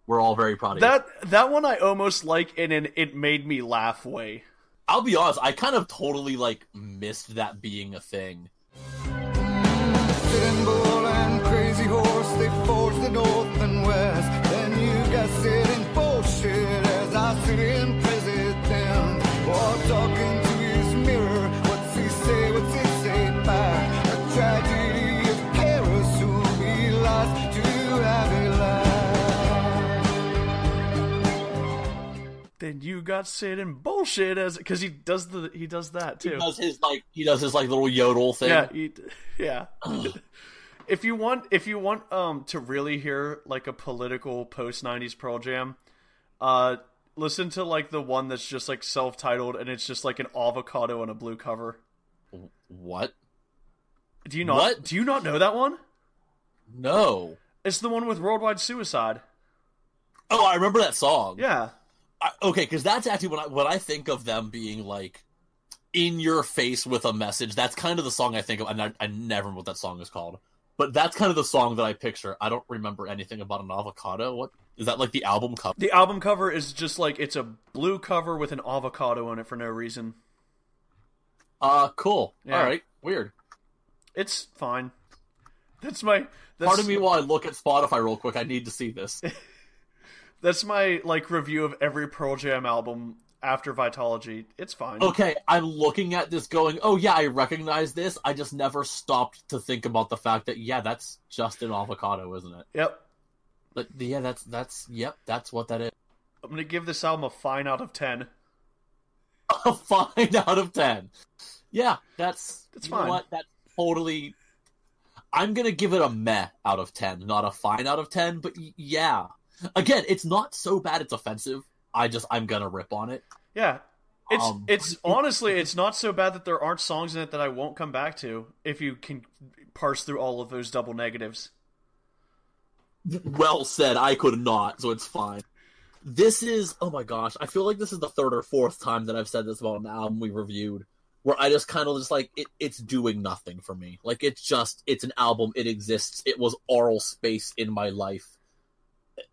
We're all very proud of you. That that one I almost like in an it made me laugh way. I'll be honest, I kind of totally like missed that being a thing. Sitting they forge the north and west. Then you got sitting bullshit as I sit in president. Or talking to his mirror, what's he say, what's he say back? A tragedy of chaos, who he lost to have a life. you got sitting bullshit as because he does the he does that too. He too. does his like he does his like little yodel thing. Yeah, he, yeah. [clears throat] if you want, if you want, um, to really hear like a political post '90s Pearl Jam, uh, listen to like the one that's just like self-titled and it's just like an avocado on a blue cover. What? Do you not? What? Do you not know that one? No. It's the one with worldwide suicide. Oh, I remember that song. Yeah. I, okay, because that's actually when I when I think of them being like in your face with a message. That's kind of the song I think of, and I, I never remember what that song is called. But that's kind of the song that I picture. I don't remember anything about an avocado. What is that like the album cover? The album cover is just like it's a blue cover with an avocado on it for no reason. Uh, cool. Yeah. All right, weird. It's fine. That's my. That's, Pardon me while I look at Spotify real quick. I need to see this. [laughs] That's my like review of every Pearl Jam album after Vitalogy. It's fine. Okay, I'm looking at this going, oh yeah, I recognize this. I just never stopped to think about the fact that yeah, that's just an avocado, isn't it? Yep. Like yeah, that's that's yep, that's what that is. I'm gonna give this album a fine out of ten. [laughs] A fine out of ten. Yeah, that's That's fine. what? That's totally. I'm gonna give it a meh out of ten, not a fine out of ten. But y- yeah, again, it's not so bad. It's offensive. I just I'm gonna rip on it. Yeah. It's Um, [laughs] it's honestly it's not so bad that there aren't songs in it that I won't come back to if you can parse through all of those double negatives. Well said. I could not, so it's fine. This is oh my gosh. I feel like this is the third or fourth time that I've said this about an album we reviewed, where I just kind of just like it. It's doing nothing for me. Like it's just it's an album. It exists. It was oral space in my life.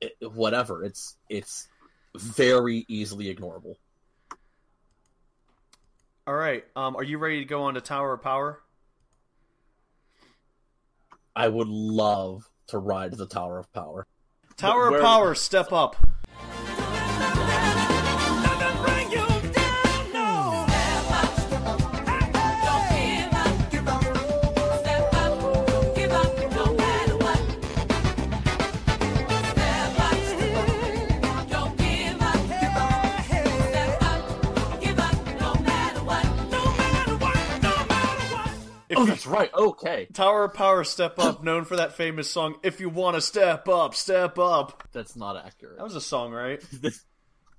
It- whatever. It's it's very easily ignorable. All right. Um, are you ready to go on to Tower of Power? I would love to ride the Tower of Power. Tower where- of Power, step up. If Oh, you- that's right. Okay, Tower of Power, step up, known for that famous song. If you want to step up, step up. that's not accurate. That was a song, right? [laughs] This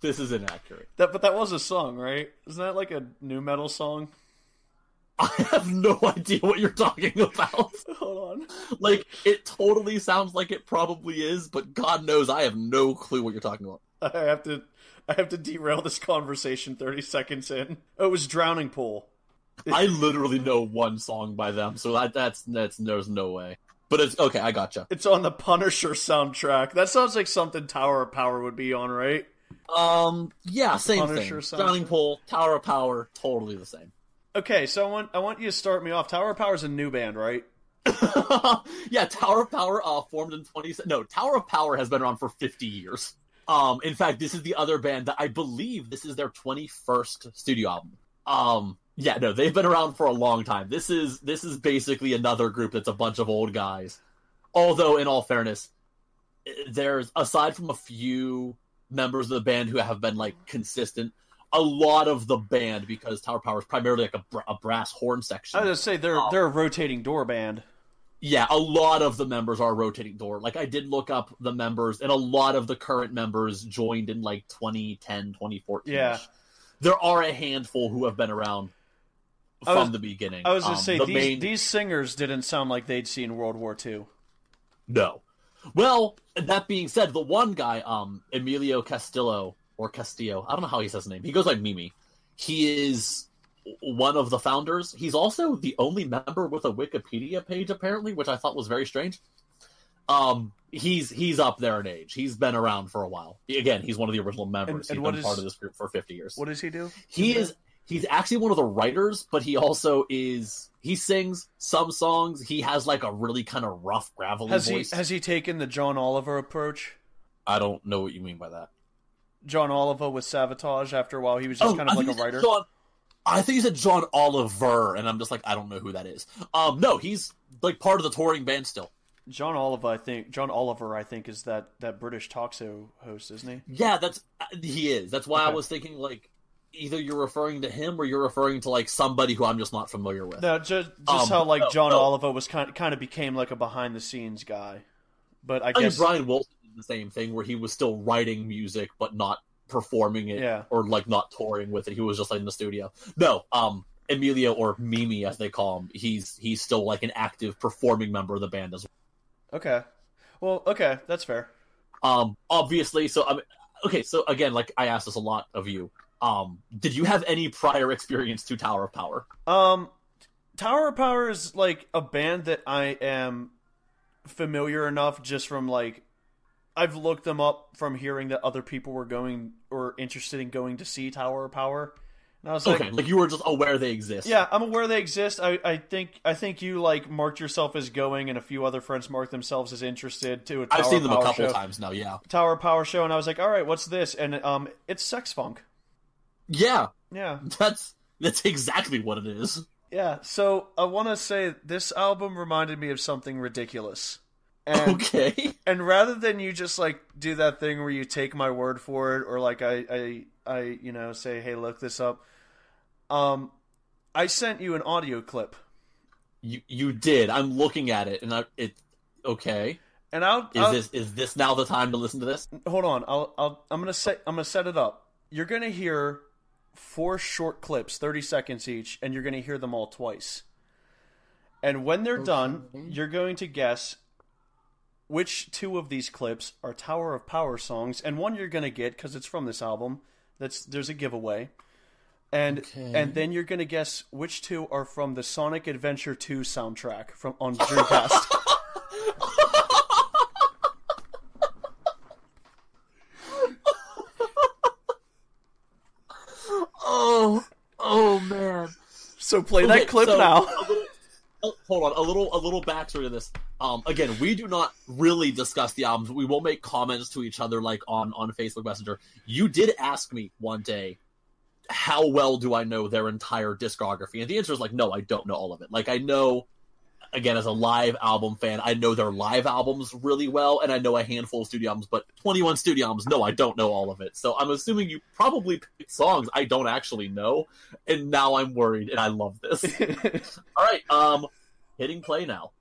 this is inaccurate. That, but that was a song, right? Isn't that like a nu metal song? I have no [laughs] idea what you're talking about. [laughs] Hold on. Like, it totally sounds like it probably is, but God knows I have no clue what you're talking about. I have to, I have to derail this conversation. Thirty seconds in. Oh, it was Drowning Pool. I literally know one song by them, so that that's that's there's no way. But it's okay. I gotcha. It's on the Punisher soundtrack. That sounds like something Tower of Power would be on, right? Um, yeah, same Punisher thing. soundtrack. Drowning Pool, Tower of Power, totally the same. Okay, so I want I want you to start me off. Tower of Power is a new band, right? [laughs] yeah, Tower of Power uh, formed in 20 no, Tower of Power has been around for 50 years. Um in fact, this is the other band that I believe this is their 21st studio album. Um yeah, no, they've been around for a long time. This is this is basically another group that's a bunch of old guys. Although in all fairness, there's aside from a few members of the band who have been like consistent, a lot of the band because Tower Power is primarily like a, br- a brass horn section. I was gonna say they're Oh. they're a rotating door band. Yeah, a lot of the members are rotating door. Like I did look up the members, and a lot of the current members joined in like 2010, 2014. Yeah. there are a handful who have been around from was- the beginning. I was gonna Um, say the these main- these singers didn't sound like they'd seen World War II. no. Well, that being said, the one guy, um, Emilio Castillo or Castillo, I don't know how he says his name. He goes by Mimi. He is one of the founders. He's also the only member with a Wikipedia page, apparently, which I thought was very strange. Um, he's he's up there in age. He's been around for a while. Again, he's one of the original members. and he's what been is- part of this group for fifty years. What does he do? He is he's actually one of the writers, but he also is he sings some songs. He has like a really kind of rough, gravelly Has voice. he has he taken the John Oliver approach? I don't know what you mean by that. John Oliver with Sabotage after a while he was just kind Oh, I of like a writer. John, I think you said John Oliver, and I'm just like, I don't know who that is. Um, no, he's like part of the touring band still. John Oliver, I think John Oliver, I think is that that British talk show host, isn't he? Yeah, that's uh, he is. That's why I was thinking like either you're referring to him or you're referring to like somebody who I'm just not familiar with. No, just just Um, how like John no. Oliver was kind kind of became like a behind the scenes guy, but I I mean, guess Brian Wilson did the same thing where he was still writing music but not performing it Yeah. or like not touring with it. He was just like in the studio. No, um, Emilio or Mimi as they call him, he's he's still like an active performing member of the band as well. okay, well, okay, that's fair. Um, obviously, so I mean, okay, so again, like I asked this a lot of you. Um, did you have any prior experience to Tower of Power? Um, Tower of Power is like a band that I am familiar enough just from like I've looked them up from hearing that other people were going or interested in going to see Tower of Power, and I was like, okay, like you were just aware they exist. Yeah, I'm aware they exist. I, I think I think you like marked yourself as going, and a few other friends marked themselves as interested to a Tower I've seen them a couple show, times now. Yeah, Tower of Power show, and I was like, all right, what's this? And um, it's sex funk. Yeah, Yeah, that's that's exactly what it is. yeah. So I want to say this album reminded me of something ridiculous, and Okay. [laughs] and rather than you just like do that thing where you take my word for it, or like I I I you know say, hey, look this up. Um, I sent you an audio clip, You you did. I'm looking at it, and I it. Okay. and I'll, Is I'll this is this now the time to listen to this? hold on. I'll, I'll I'm gonna set I'm gonna set it up. You're gonna hear four short clips, thirty seconds each, and you're gonna hear them all twice. And when they're oh, done, you're going to guess which two of these clips are Tower of Power songs, and one you're gonna get because it's from this album. That's there's a giveaway. And Okay. and then you're gonna guess which two are from the Sonic Adventure 2 soundtrack from on Dreamcast. [laughs] Oh oh man. So play Okay, that clip so- now. little- oh, hold on, a little a little backstory to this. Um, again, we do not really discuss the albums. We will make comments to each other, like on on Facebook Messenger. You did ask me one day, how well do I know their entire discography? And the answer is like, no, I don't know all of it. Like I know, again, as a live album fan, I know their live albums really well, and I know a handful of studio albums. But twenty one studio albums, no, I don't know all of it. So I'm assuming you probably picked songs I don't actually know, and now I'm worried, and I love this. [laughs] All right, um, hitting play now.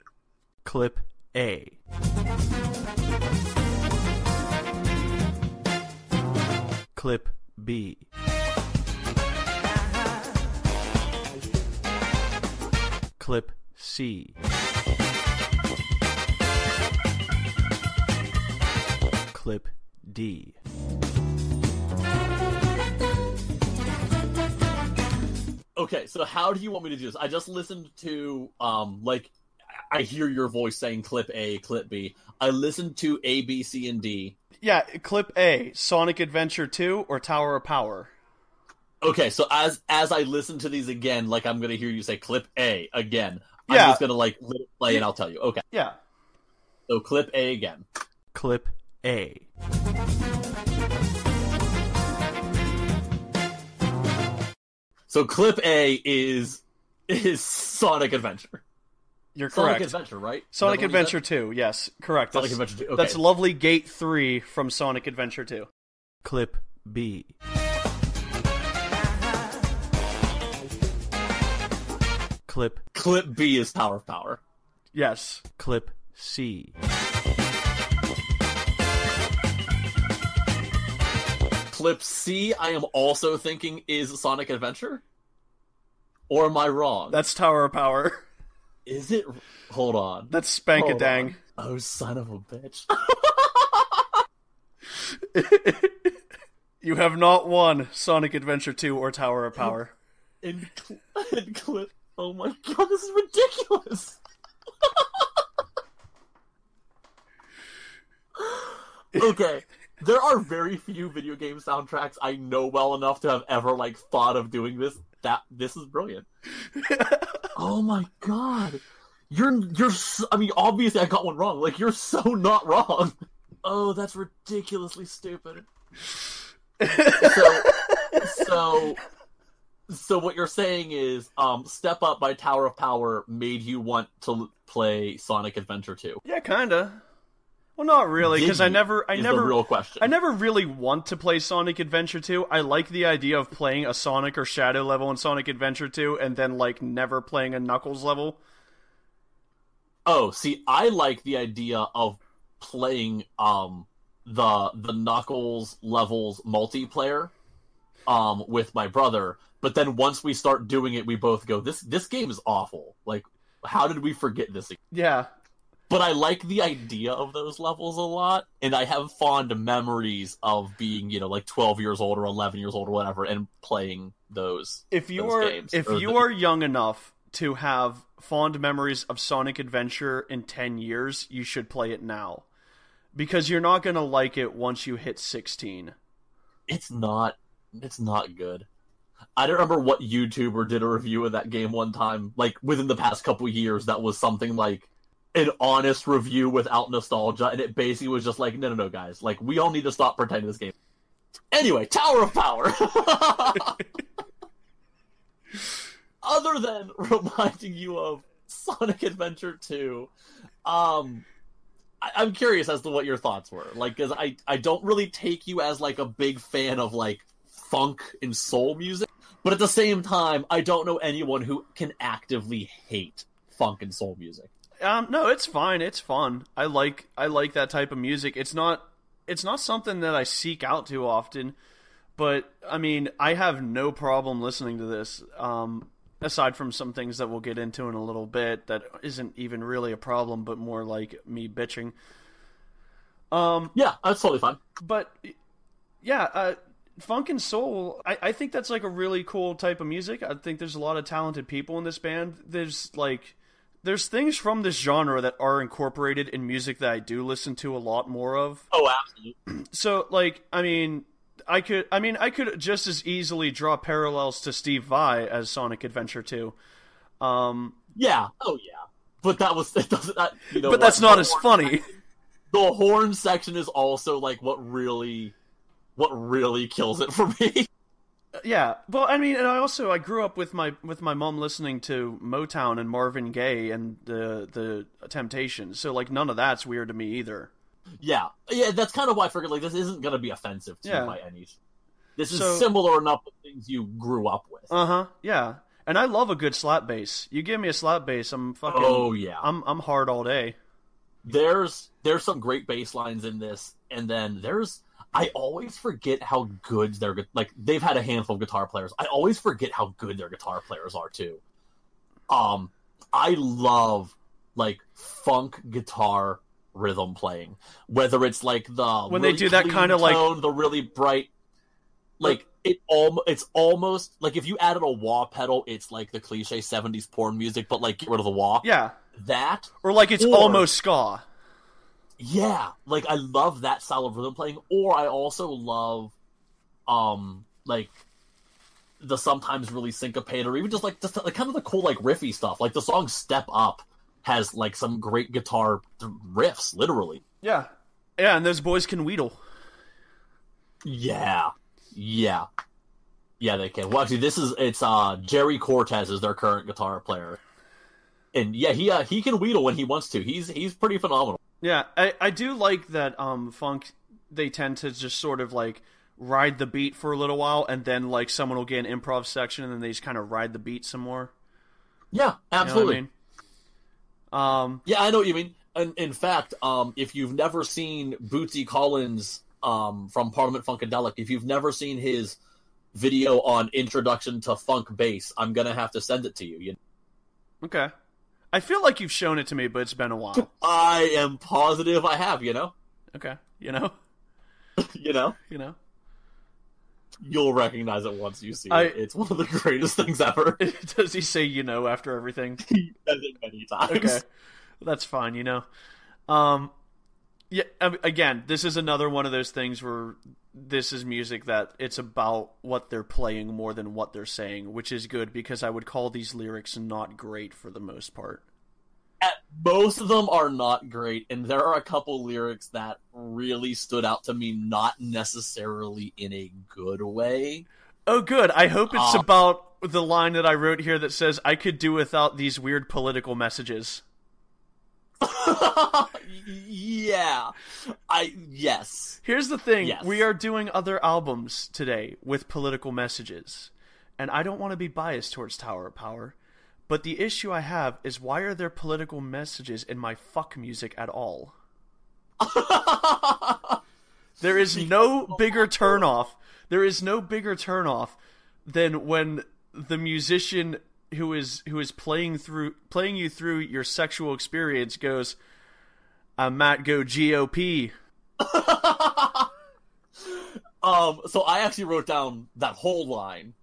Clip A. Clip B. Clip C. Clip D. Okay, so how do you want me to do this? I just listened to um like I hear your voice saying clip A, clip B. I listened to A, B, C, and D. Yeah, clip A, Sonic Adventure 2 or Tower of Power. Okay, so as as I listen to these again, like I'm gonna hear you say clip A again. I'm Yeah. just gonna like let it play and I'll tell you. Okay. Yeah. So clip A again. Clip A. So clip A is is Sonic Adventure. You're Sonic correct. Sonic Adventure, right? Sonic that what you Adventure 2, yes, correct. Sonic that's, Adventure 2, okay. That's lovely Gate 3 from Sonic Adventure 2. Clip B. Clip? Clip B is Tower of Power. yes. Clip C. Clip C, I am also thinking is Sonic Adventure. Or am I wrong? That's Tower of Power. Is it? Hold on. That's Hold Spankadang. on. Oh, son of a bitch. [laughs] You have not won Sonic Adventure 2 or Tower of Power. in, cl- in clip. Oh my [laughs] god, this is ridiculous. [laughs] okay, there are very few video game soundtracks I know well enough to have ever like thought of doing this. That this is brilliant. [laughs] oh my god, you're you're. So, I mean, obviously I got one wrong. Like you're so not wrong. Oh, that's ridiculously stupid. so so So what you're saying is, um, Step Up by Tower of Power made you want to play Sonic Adventure 2. Yeah, kinda. Well, not really, because I never, I never, real question. I never really want to play Sonic Adventure 2. I like the idea of playing a Sonic or Shadow level in Sonic Adventure 2, and then like never playing a Knuckles level. Oh, see, I like the idea of playing um the the Knuckles levels multiplayer um with my brother, but then once we start doing it, we both go, "This this game is awful. Like, how did we forget this?" Yeah, But I like the idea of those levels a lot, and I have fond memories of being, you know, like twelve years old or eleven years old or whatever, and playing those. if you those are games, if you the- are young enough to have fond memories of Sonic Adventure in 10 years, you should play it now. Because you're not going to like it once you hit 16. it's not it's not good. I don't remember what YouTuber did a review of that game one time, like within the past couple years, that was something like an honest review without nostalgia, and it basically was just like, no, no, no, guys, like we all need to stop pretending this game. Anyway, Tower of Power. [laughs] Other than [laughs] reminding you of Sonic Adventure 2, um, I- I'm curious as to what your thoughts were. Like, because I I don't really take you as like a big fan of like funk and soul music, but at the same time, I don't know anyone who can actively hate funk and soul music. Um, no, it's fine. It's fun. I like I like that type of music. It's not it's not something that I seek out too often, but I mean, I have no problem listening to this. Um, aside from some things that we'll get into in a little bit, that isn't even really a problem, but more like me bitching. Um, Yeah, that's totally fine. but yeah, uh, funk and soul. I, I think that's like a really cool type of music. I think there's a lot of talented people in this band. There's like there's things from this genre that are incorporated in music that I do listen to a lot more of. Oh, absolutely. [clears throat] So like, I mean, I could, I mean, I could just as easily draw parallels to Steve Vai as Sonic Adventure 2. Um, Yeah. Oh, yeah. But that was [laughs] it doesn't. That, you know but what? that's not as funny. The horn section is also like what really, what really kills it for me. [laughs] Yeah, well, I mean, and I also I grew up with my with my mom listening to Motown and Marvin Gaye and the the Temptations, so like none of that's weird to me either. Yeah, yeah, that's kind of why I figured like this isn't gonna be offensive to Yeah. you by any. This is So- similar enough to things you grew up with. Uh huh. Yeah, and I love a good slap bass. You give me a slap bass, I'm fucking. oh yeah, I'm I'm hard all day. there's there's some great bass lines in this, and then there's I always forget how good their like they've had a handful of guitar players. I always forget how good their guitar players are too. Um, I love like funk guitar rhythm playing, whether it's like the When they do that kinda, like- the really bright, like it all it's almost like if you added a wah pedal, it's like the cliche '70s porn music, but like get rid of the wah. Yeah, That or like it's Or- almost ska. Yeah, like I love that style of rhythm playing, or I also love, um, like the sometimes really syncopated, or even just like just like kind of the cool like riffy stuff. Like the song "Step Up" has like some great guitar riffs, literally. Yeah, yeah, and those boys can wheedle. Yeah, yeah, yeah. They can. Well, actually, this is it's uh Jerry Cortez is their current guitar player, and yeah, he uh, he can wheedle when he wants to. He's he's pretty phenomenal. Yeah, I, I do like that um funk they tend to just sort of like ride the beat for a little while and then like someone will get an improv section and then they just kind of ride the beat some more. Yeah, You know absolutely. I mean? Um Yeah, I know what you mean. In, in fact, um, if you've never seen Bootsy Collins um, from Parliament Funkadelic, if you've never seen his video on Introduction to Funk Bass, I'm gonna have to send it to you. you okay. I feel like you've shown it to me but it's been a while. I am positive I have. You know, Okay. You know? [laughs] you know, You know? you'll recognize it once you see I- it. It's one of the greatest things ever. [laughs] Does he say you know after everything? [laughs] he says it many times. Okay. That's fine, you know. Um yeah, again, this is another one of those things where this is music that it's about what they're playing more than what they're saying, which is good because I would call these lyrics not great for the most part. At- most of them are not great, and there are a couple lyrics that really stood out to me, not necessarily in a good way. Oh, good. I hope it's Uh, about the line that I wrote here that says, I could do without these weird political messages. [laughs] yeah, I yes. Here's the thing Yes. we are doing other albums today with political messages. And I don't want to be biased towards Tower of Power. But the issue I have is why are there political messages in my fuck music at all? [laughs] There is no bigger turnoff. There is no bigger turnoff than when the musician who is who is playing through playing you through your sexual experience goes, "I might go GOP." [laughs] Um, so I actually wrote down that whole line,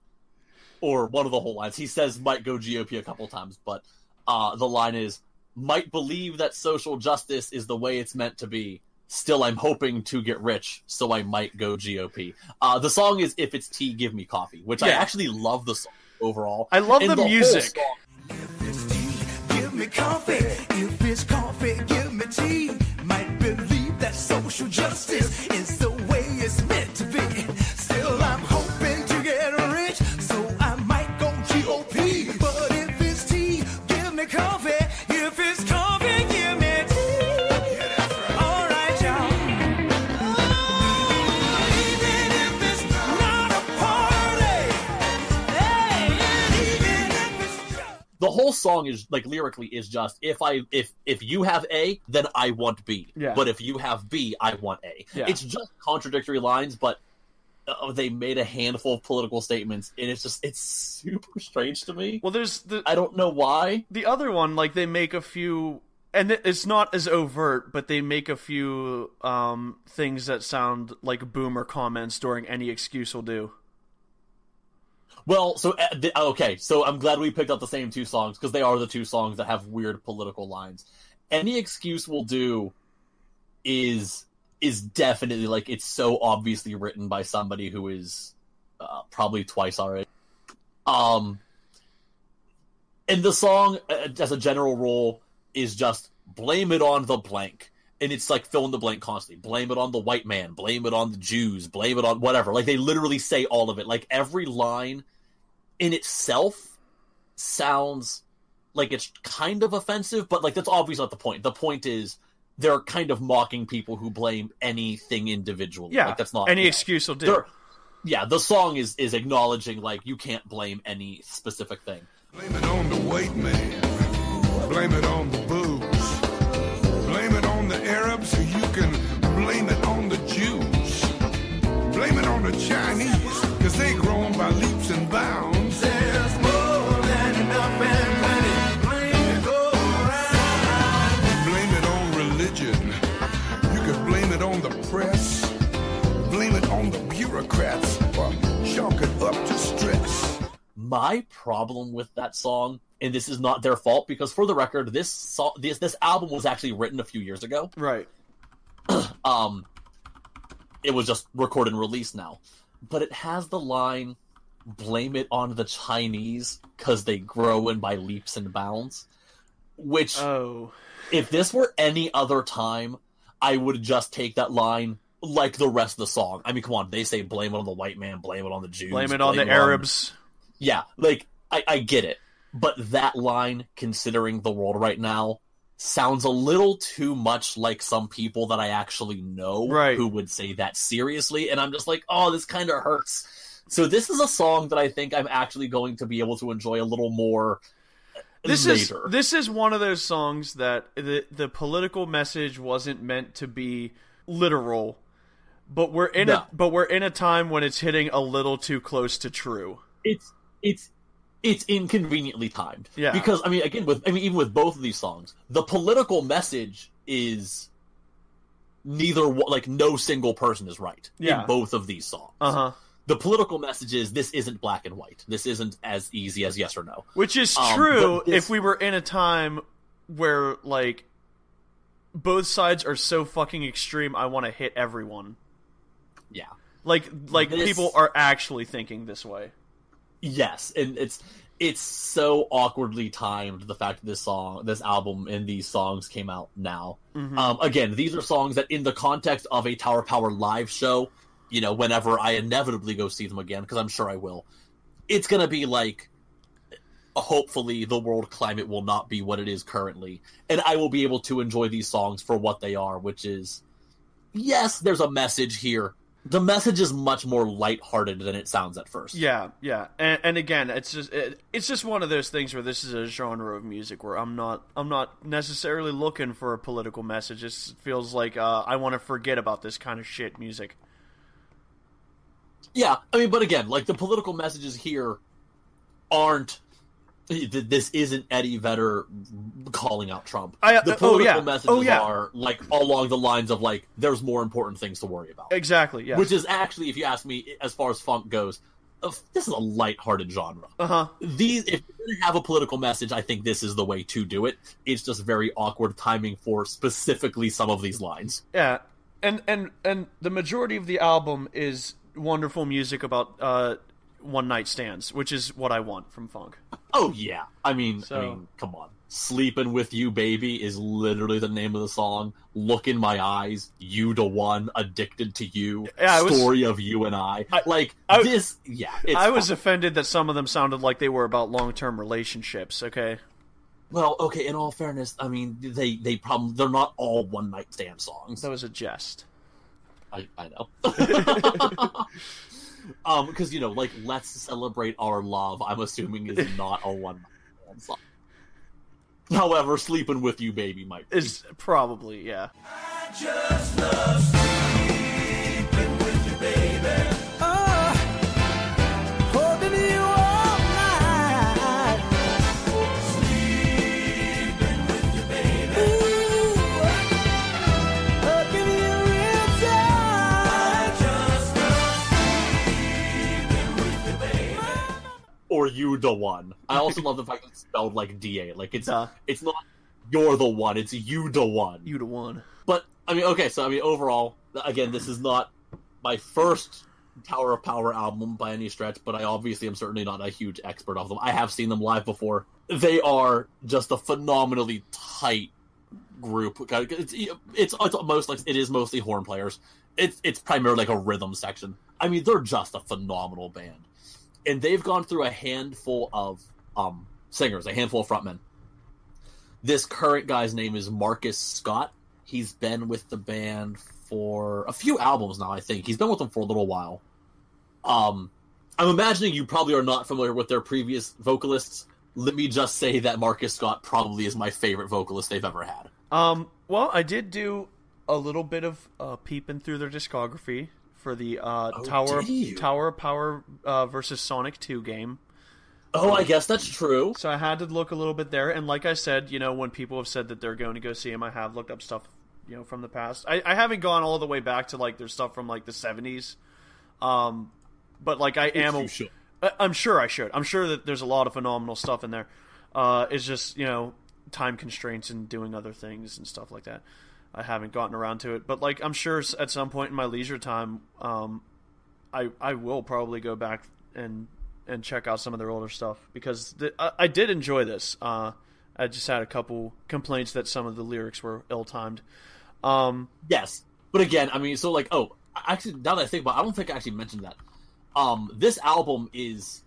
or one of the whole lines. He says might go GOP a couple times, but uh, the line is might believe that social justice is the way it's meant to be. Still, I'm hoping to get rich, so I might go GOP. Uh, the song is "If It's Tea, Give Me Coffee," which I actually love the song overall. I love the whole music. Me coffee. If it's coffee, give me tea. Might believe that social justice is the the whole song is like lyrically is just if I if if you have A, then I want B. Yeah. But if you have B, I want A. Yeah. It's just contradictory lines, but uh, they made a handful of political statements, and it's just it's super strange to me. Well, there's the I don't know why. the other one. Like they make a few, and it's not as overt, but they make a few um, things that sound like boomer comments during any excuse will do. Well, so uh, okay, so I'm glad we picked up the same two songs because they are the two songs that have weird political lines. Any excuse will do is is definitely like it's so obviously written by somebody who is uh, probably twice already. Um, and the song, uh, as a general rule, is just blame it on the blank. And it's like fill in the blank constantly. Blame it on the white man. Blame it on the Jews. Blame it on whatever. Like they literally say all of it. Like every line in itself sounds like it's kind of offensive, but like that's obviously not the point. The point is they're kind of mocking people who blame anything individually. Yeah, like, that's not any yeah. excuse will do. They're- yeah, the song is is acknowledging like you can't blame any specific thing. Blame it on the white man. Blame it on the booze. My problem with that song, and this is not their fault because for the record, this song, this this album was actually written a few years ago. Right. [clears throat] Um, it was just recorded and released now, but it has the line "Blame it on the Chinese because they grow in by leaps and bounds," which Oh. if this were any other time, I would just take that line like the rest of the song. I mean, come on, they say blame it on the white man, blame it on the Jews, Blame it on the Arabs. Yeah, like I, I get it, but that line, considering the world right now, sounds a little too much like some people that I actually know Right. who would say that seriously, and I'm just like, oh, this kind of hurts. So this is a song that I think I'm actually going to be able to enjoy a little more uh, This later. is this is one of those songs that the the political message wasn't meant to be literal, but we're in No. a but we're in a time when it's hitting a little too close to true. it's it's it's inconveniently timed. Yeah. Because I mean, again, with I mean, even with both of these songs, the political message is neither like no single person is right Yeah. in both of these songs. Uh huh. The political message is this isn't black and white. This isn't as easy as yes or no. Which is Um, true but this- if we were in a time where like both sides are so fucking extreme. I want to hit everyone. Yeah. Like like This- people are actually thinking this way. Yes, and it's it's so awkwardly timed the fact that this song, this album, and these songs came out now. Mm-hmm. Um, again, these are songs that, in the context of a Tower Power live show, you know, whenever I inevitably go see them again, because I'm sure I will, it's going to be like, hopefully, the world climate will not be what it is currently. And I will be able to enjoy these songs for what they are, which is, yes, there's a message here. The message is much more lighthearted than it sounds at first. Yeah, yeah, and, and again, it's just it, it's just one of those things where this is a genre of music where I'm not I'm not necessarily looking for a political message. It feels like uh, I want to forget about this kind of shit music. Yeah, I mean, but again, like the political messages here aren't. This isn't Eddie Vedder calling out Trump. I- the oh, political yeah. messages Oh, yeah. are like along the lines of like there's more important things to worry about. Exactly. Yeah. Which is actually, if you ask me, as far as funk goes, uh, this is a lighthearted genre. uh huh. These, if you're going to have a political message, I think this is the way to do it. It's just very awkward timing for specifically some of these lines. Yeah, and and and the majority of the album is wonderful music about uh, one night stands, which is what I want from funk. Oh yeah, I mean, So- I mean, come on. "Sleeping with You, Baby" is literally the name of the song. "Look in My Eyes," "You to One," "Addicted to You," Yeah, was- "Story of You and I." I- like I- this, yeah. It's I was offended that some of them sounded like they were about long term relationships. Okay. well, okay. In all fairness, I mean, they they probably they're not all one night stand songs. That was a jest. I, I know. [laughs] [laughs] um, because you know, like "Let's Celebrate Our Love," I'm assuming is [laughs] not a one night song. However, "Sleeping with You, Baby" might be. Is probably yeah. Or you the one. I also love the fact that it's spelled like da. Like it's Duh. it's not you're the one. It's you the one. You the one. But I mean, okay. So I mean, overall, again, this is not my first Tower of Power album by any stretch, but I obviously am certainly not a huge expert of them. I have seen them live before. They are just a phenomenally tight group. It's it's, it's most like it is mostly horn players. It's it's primarily like a rhythm section. I mean, they're just a phenomenal band, and they've gone through a handful of um singers, a handful of frontmen. This current guy's name is Marcus Scott. He's been with the band for a few albums now. I think he's been with them for a little while. Um, I'm imagining you probably are not familiar with their previous vocalists. Let me just say that Marcus Scott probably is my favorite vocalist they've ever had. Um. Well, I did do a little bit of uh, peeping through their discography for the uh, Oh, Tower? Tower Power uh, versus Sonic Two game. Oh, I guess that's true. So I had to look a little bit there, and like I said, you know, when people have said that they're going to go see him, I have looked up stuff, you know, from the past. I, I haven't gone all the way back to like their stuff from like the seventies, um, but like I am, you a, should. I- I'm sure I should. I'm sure that there's a lot of phenomenal stuff in there. Uh, it's just you know time constraints and doing other things and stuff like that. I haven't gotten around to it, but like I'm sure at some point in my leisure time, um, I I will probably go back and and check out some of their older stuff because th- I, I did enjoy this. Uh, I just had a couple complaints that some of the lyrics were ill timed. Um, Yes, but again, I mean, so like, oh, actually, now that I think about, it, I don't think I actually mentioned that. Um, this album is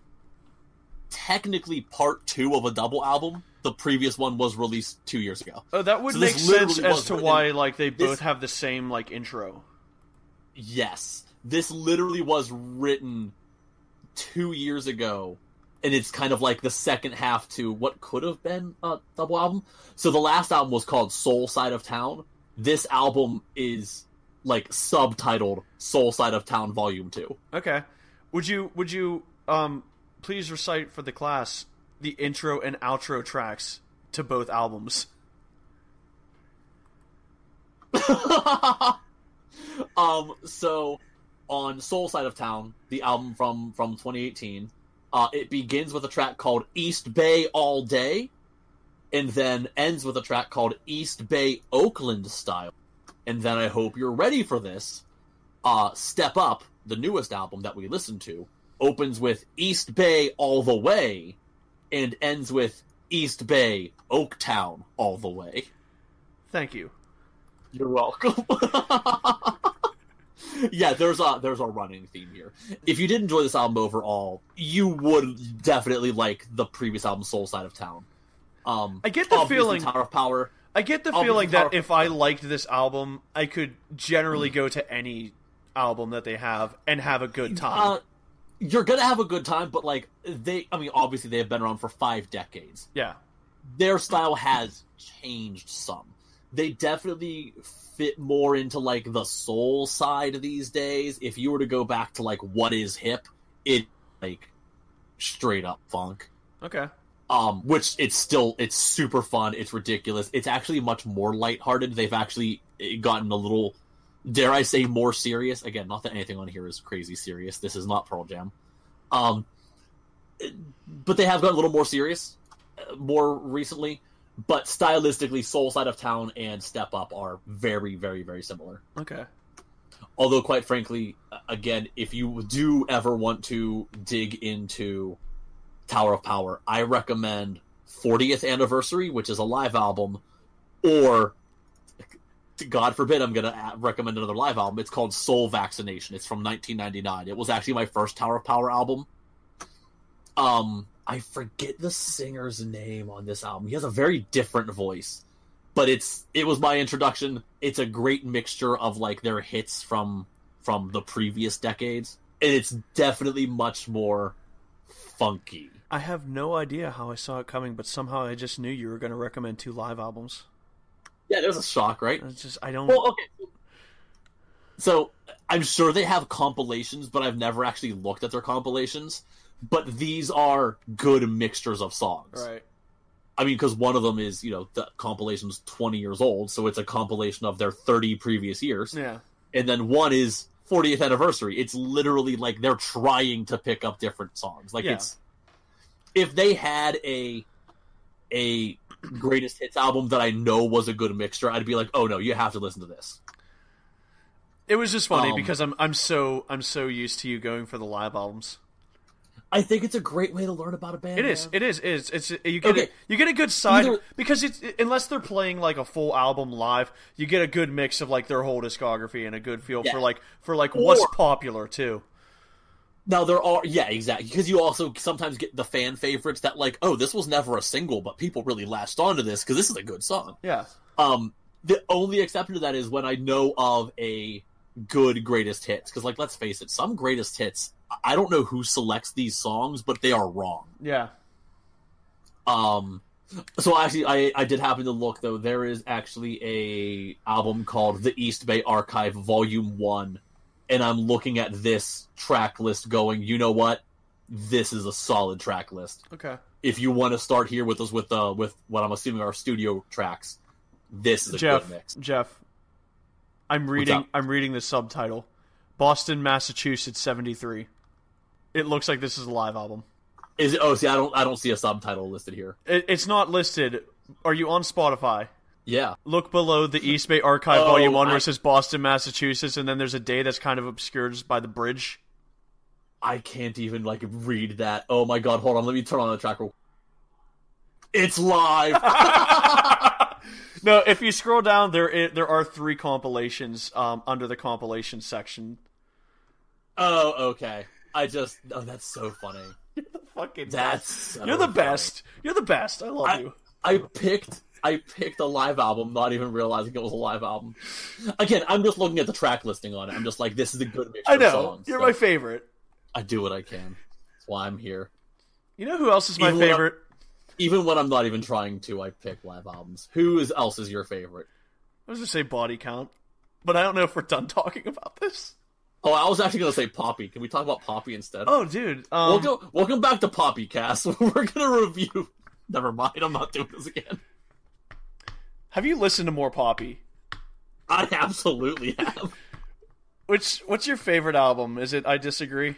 technically part two of a double album. The previous one was released two years ago. oh, that would So make sense as to why like they this- both have the same like intro. Yes, this literally was written two years ago, and it's kind of like the second half to what could have been a double album. So the last album was called Soul Side of Town. This album is like subtitled Soul Side of Town Volume Two. Okay, would you would you um please recite for the class the intro and outro tracks to both albums? [laughs] um, so on Soul Side of Town, the album from from 2018, uh, it begins with a track called East Bay All Day, and then ends with a track called East Bay Oakland Style. And then I hope you're ready for this. Uh, Step Up, the newest album that we listened to, opens with East Bay All the Way, and ends with East Bay Oaktown All the Way. Thank you. You're welcome. [laughs] yeah, there's a there's a running theme here. If you did enjoy this album overall, you would definitely like the previous album, Soul Side of Town. Um, I get the feeling- Tower of Power. I get the feeling that if I liked this album, I could generally go to any album that they have and have a good time. Uh, you're gonna have a good time, but like they, I mean, obviously they have been around for five decades. yeah. Their style has changed some. They definitely fit more into like the soul side these days. If you were to go back to like what is hip, it like straight up funk. Okay. um which it's still it's super fun it's ridiculous it's actually much more lighthearted they've actually eh, gotten a little dare i say more serious? Again not that anything on here is crazy serious. This is not pearl jam. Um but they have gotten a little more serious uh, more recently but stylistically soul side of town and step up are very very very similar. Okay. although quite frankly again if you do ever want to dig into tower of power i recommend 40th anniversary which is a live album or god forbid i'm gonna recommend another live album it's called soul vaccination it's from 1999 it was actually my first tower of power album um i forget the singer's name on this album he has a very different voice but it's it was my introduction. It's a great mixture of like their hits from from the previous decades, and it's definitely much more funky. I have no idea how I saw it coming, but somehow I just knew you were going to recommend two live albums. Yeah, there's a shock, right? It's just I don't. Well, okay. So I'm sure they have compilations, but I've never actually looked at their compilations. But these are good mixtures of songs. right. I mean, because one of them is, you know, the compilation's 20 years old, so it's a compilation of their 30 previous years. Yeah. and then one is 40th anniversary. It's literally like they're trying to pick up different songs. Like Yeah. it's if they had a a greatest hits album that I know was a good mixture, I'd be like, "Oh no, you have to listen to this." It was just funny Um, because I'm I'm so I'm so used to you going for the live albums. I think it's a great way to learn about a band. It is. man. It is. It is. It's you get Okay. a, you get a good side Either- because it's unless they're playing like a full album live, you get a good mix of like their whole discography and a good feel Yeah. for like for like what's popular too. Now there are yeah, exactly. Because you also sometimes get the fan favorites that like, "Oh, this was never a single, but people really latched onto this because this is a good song." Yeah. Um, the only exception to that is when I know of a good greatest hits. Because, like, let's face it, some greatest hits, I don't know who selects these songs, but they are wrong. Yeah. Um, so actually, I I did happen to look though. There is actually a album called The East Bay Archive Volume One, and I'm looking at this track list, going, you know what? This is a solid track list. Okay. If you want to start here with us with uh with what I'm assuming are studio tracks, this is a Jeff. good mix. Jeff. I'm reading. I'm reading the subtitle. Boston, Massachusetts, seventy three. It looks like this is a live album. Is it? Oh, see, I don't I don't see a subtitle listed here. It, it's not listed. Are you on Spotify? Yeah. Look below the East Bay Archive Oh, Volume 1 where it says Boston, Massachusetts, and then there's a day that's kind of obscured just by the bridge. I can't even like read that. Oh my god, hold on, let me turn on the track real It's live. [laughs] no, if you scroll down, there i there are three compilations um, under the compilation section. oh, okay. I just oh that's so funny. [laughs] You're the Fucking That's so You're the funny. best. You're the best. I love I, you. I picked I picked a live album, not even realizing it was a live album. Again, I'm just looking at the track listing on it. I'm just like, this is a good mixture I know. songs. You're so my favorite. I do what I can. That's why I'm here. You know who else is my Even when favorite? Even when I'm not even trying to, I pick live albums. Who is else is your favorite? I was going to say body count, but I don't know if we're done [laughs] talking about this. Oh, I was actually going to say Poppy. Can we talk about Poppy instead? Oh, dude. Um, welcome, welcome back to Poppy Cast. [laughs] We're going to review. Never mind. I'm not doing this again. Have you listened to more Poppy? I absolutely have. Which What's your favorite album? Is it I Disagree?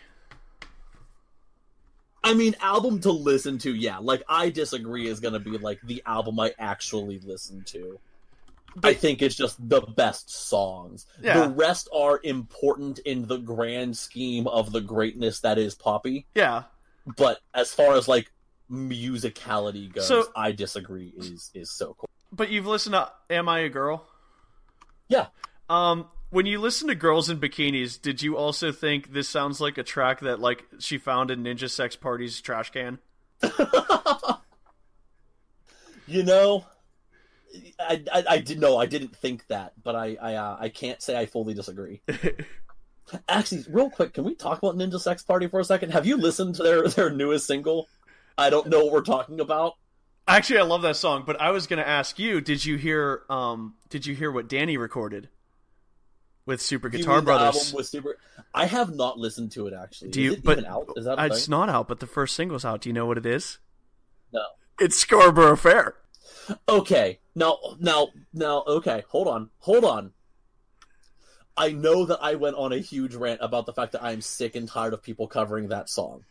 I mean, album to listen to, yeah. Like, I disagree is going to be like the album I actually listen to. I think it's just the best songs. Yeah. The rest are important in the grand scheme of the greatness that is Poppy. Yeah. But as far as like musicality goes, So- I disagree. Is is so cool. But you've listened to Am I a Girl? Yeah. Um, when you listen to Girls in Bikinis, did you also think this sounds like a track that like she found in Ninja Sex Party's trash can? [laughs] You know, I, I, I did no, I didn't think that, but I I, uh, I can't say I fully disagree. [laughs] Actually, real quick, can we talk about Ninja Sex Party for a second? Have you listened to their their newest single? I don't know what we're talking about. Actually, I love that song, but I was going to ask you, did you hear um did you hear what Danny recorded with Super Guitar Brothers? was super. I have not listened to it actually. Do you Is it but out? Is that it's thing? not out, but the first single's out. Do you know what it is? No. It's Scarborough Fair. Okay, now, now, now, okay, hold on, hold on. I know that I went on a huge rant about the fact that I am sick and tired of people covering that song.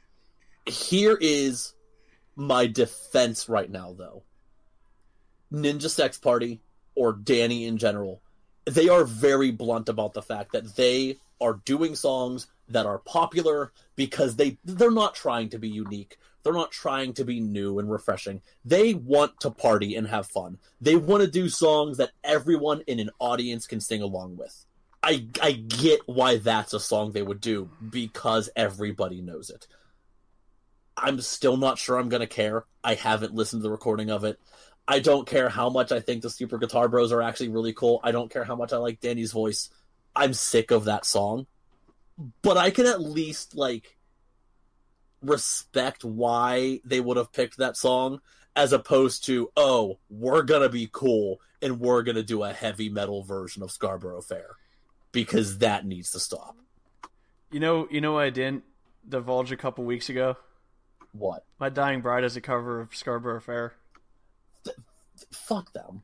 Here is my defense right now, though. Ninja Sex Party, or Danny in general, they are very blunt about the fact that they are doing songs that are popular because they they're not trying to be unique. They're not trying to be new and refreshing. They want to party and have fun. They want to do songs that everyone in an audience can sing along with. I I get why that's a song they would do because everybody knows it. I'm still not sure I'm gonna care. I haven't listened to the recording of it. I don't care how much I think the Super Guitar Bros are actually really cool. I don't care how much I like Danny's voice. I'm sick of that song. But I can at least like respect why they would have picked that song as opposed to, oh, we're gonna be cool and we're gonna do a heavy metal version of Scarborough Fair. Because that needs to stop. You know, you know I didn't divulge a couple weeks ago? What? My Dying Bride has a cover of Scarborough Fair. Fuck them.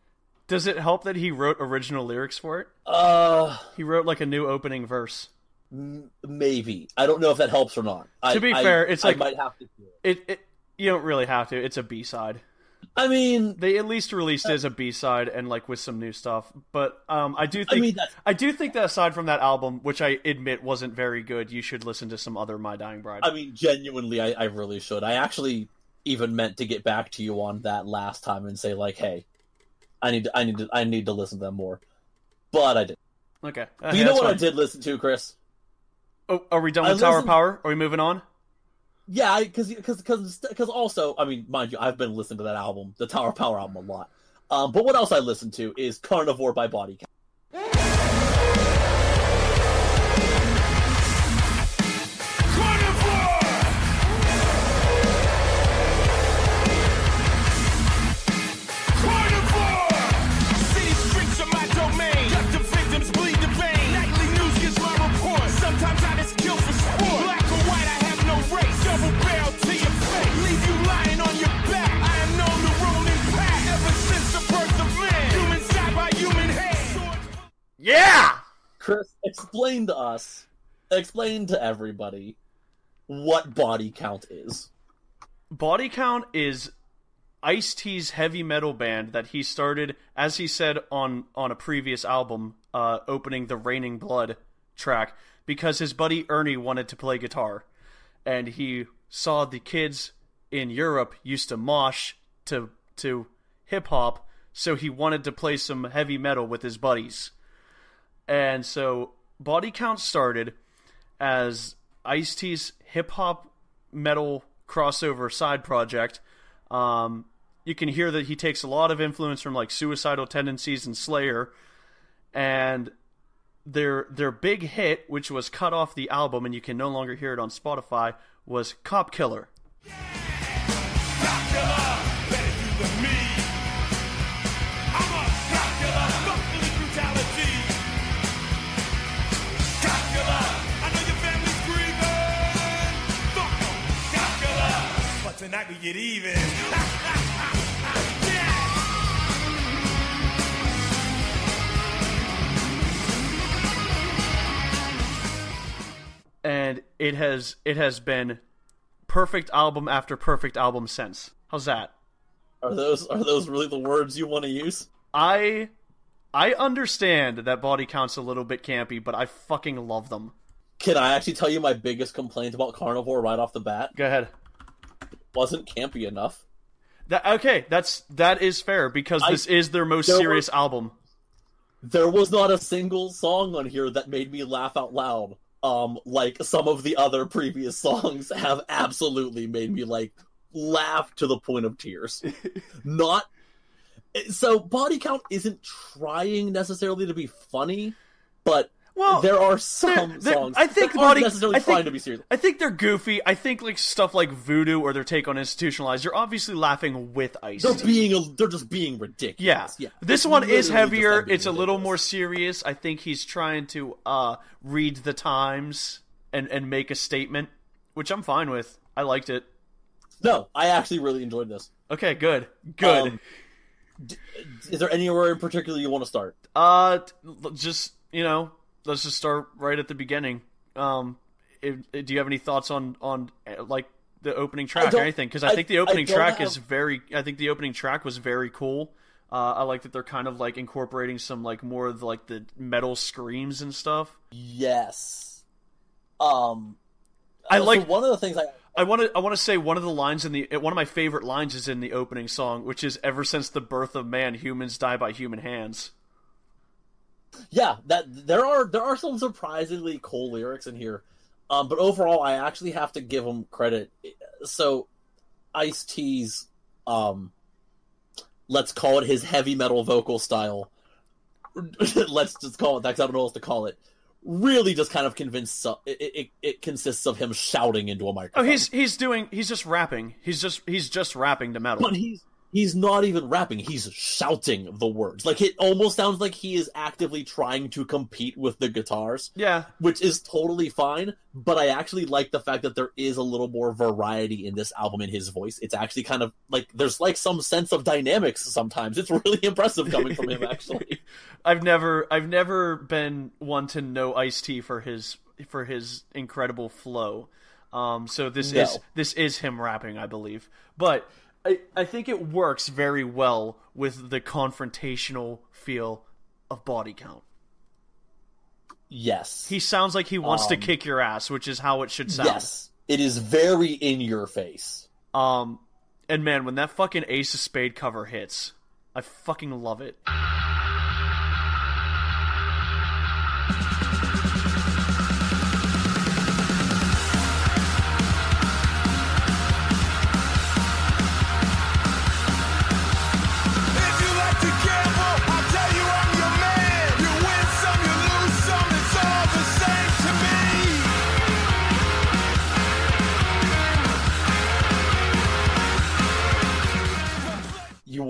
Does it help that he wrote original lyrics for it? Uh He wrote like a new opening verse. m- maybe. I don't know if that helps or not. I, To be I- fair, it's I like- might have to do it. It, it you don't really have to. It's a B side. I mean, They at least released it as a B side and like with some new stuff. But um, I do think I, mean, that's- do think that aside from that album, which I admit wasn't very good, you should listen to some other My Dying Bride. I mean, genuinely, I, I really should. I actually even meant to get back to you on that last time and say like, hey, I need to, I need to, I need to listen to them more. But I did. okay, But you [laughs] know what I did listen to, Chris? Oh, are we done I with Tower listened- Power? Are we moving on? Yeah, because because because because also, I mean, mind you, I've been listening to that album, the Tower Power album, a lot. Um, but what else I listened to is Carnivore by Body Count. Yeah. Chris, explain to us, explain to everybody what Body Count is. Body Count is Ice T's heavy metal band that he started, as he said on on a previous album, uh, opening the Raining Blood track, because his buddy Ernie wanted to play guitar, and he saw the kids in Europe used to mosh to to hip hop, so he wanted to play some heavy metal with his buddies, and so Body Count started as Ice T's hip hop metal crossover side project. Um, you can hear that he takes a lot of influence from like Suicidal Tendencies and Slayer, and their their big hit, which was cut off the album and you can no longer hear it on Spotify, was Cop Killer. Tonight we get even. [laughs] and it has it has been perfect album after perfect album since. How's that? Are those are those really the words you want to use? I I understand that body count's a little bit campy, but I fucking love them. Can I actually tell you my biggest complaint about Carnivore right off the bat? Go ahead. Wasn't campy enough. That okay, that's that is fair because I- this is their most serious album. there was not a single song on here that made me laugh out loud. Um, like some of the other previous songs [laughs] have absolutely made me like laugh to the point of tears. [laughs] not so body count isn't trying necessarily to be funny, but Well, there are some there- there- songs I think that aren't necessarily I think- trying to be serious. I think they're goofy. I think like stuff like Voodoo or their take on institutionalized. You're obviously laughing with Ice. They're being a, they're just being ridiculous. Yeah. Yeah. This It's one is heavier. It's a little more serious. I think he's trying to uh read the times and and make a statement, which I'm fine with. I liked it. No, I actually really enjoyed this. Okay, good. Good. Um, d- is there anywhere in particular you want to start? Uh, just you know, let's just start right at the beginning. Um, if, if- do you have any thoughts on on uh, like the opening track or anything? Because I, I- think the opening track is very. I think the opening track was very cool. Uh, I like that they're kind of like incorporating some like more of like the metal screams and stuff. Yes. Um, I so like- one of the things I I want to I want to say one of the lines in the one of my favorite lines is in the opening song, which is "Ever since the birth of man, humans die by human hands." Yeah that there are there are some surprisingly cool lyrics in here um but overall i actually have to give them credit so ice t's um let's call it his heavy metal vocal style [laughs] let's just call it that i don't know what else to call it really just kind of convinced it, it, it consists of him shouting into a microphone. Oh, he's he's doing he's just rapping. He's just he's just rapping to metal. but he's he's not even rapping he's shouting the words like it almost sounds like he is actively trying to compete with the guitars yeah, which is totally fine. But I actually like the fact that there is a little more variety in this album in his voice. It's actually kind of like there's like some sense of dynamics sometimes. It's really [laughs] impressive coming from him, actually. [laughs] I've never I've never been one to know Ice T for his for his incredible flow. Um, so this No. is this is him rapping, I believe. But I I think it works very well with the confrontational feel of body count. Yes, He sounds like he wants to Um, kick your ass, which is how it should sound. yes, it is very in your face. Um, and man, when that fucking Ace of Spade cover hits, I fucking love it.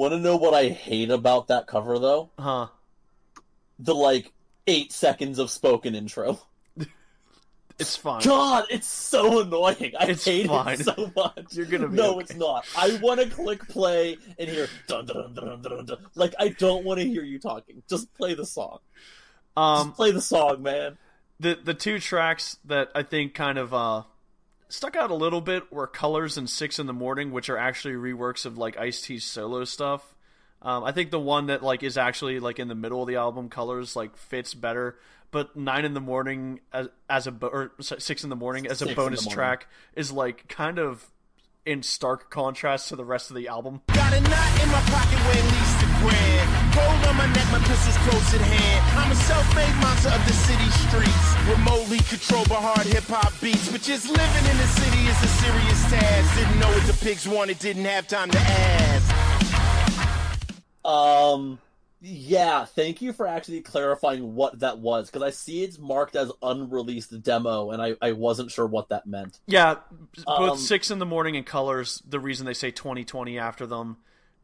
Want to know what I hate about that cover, though? Huh? The like eight seconds of spoken intro. [laughs] It's fine. God, it's so annoying. I It's hate fine. it so much. You're gonna be no, okay. it's not. I want to click play and hear dun dun dun dun dun. dun. Like I don't want to hear you talking. Just play the song. Um, Just play the song, man. the the two tracks that I think kind of uh stuck out a little bit were Colors and Six in the Morning, which are actually reworks of like Ice T's solo stuff. Um, I think the one that like is actually like in the middle of the album, Colors, like fits better. But Nine in the Morning as, as a bo- or s- Six in the Morning as Six a in bonus track is like kind of in stark contrast to the rest of the album. Got a knot in my pocket weighing at least a grand. Gold on my neck, my pistols close at hand. I'm a self-made monster of the city streets. Remotely controlled by hard hip-hop beats. But just living in the city is a serious task. Didn't know what the pigs wanted, didn't have time to ask. Um, yeah. Thank you for actually clarifying what that was because I see it's marked as unreleased demo, and I I wasn't sure what that meant. Yeah, both Um, Six in the Morning and Colors. The reason they say 2020 after them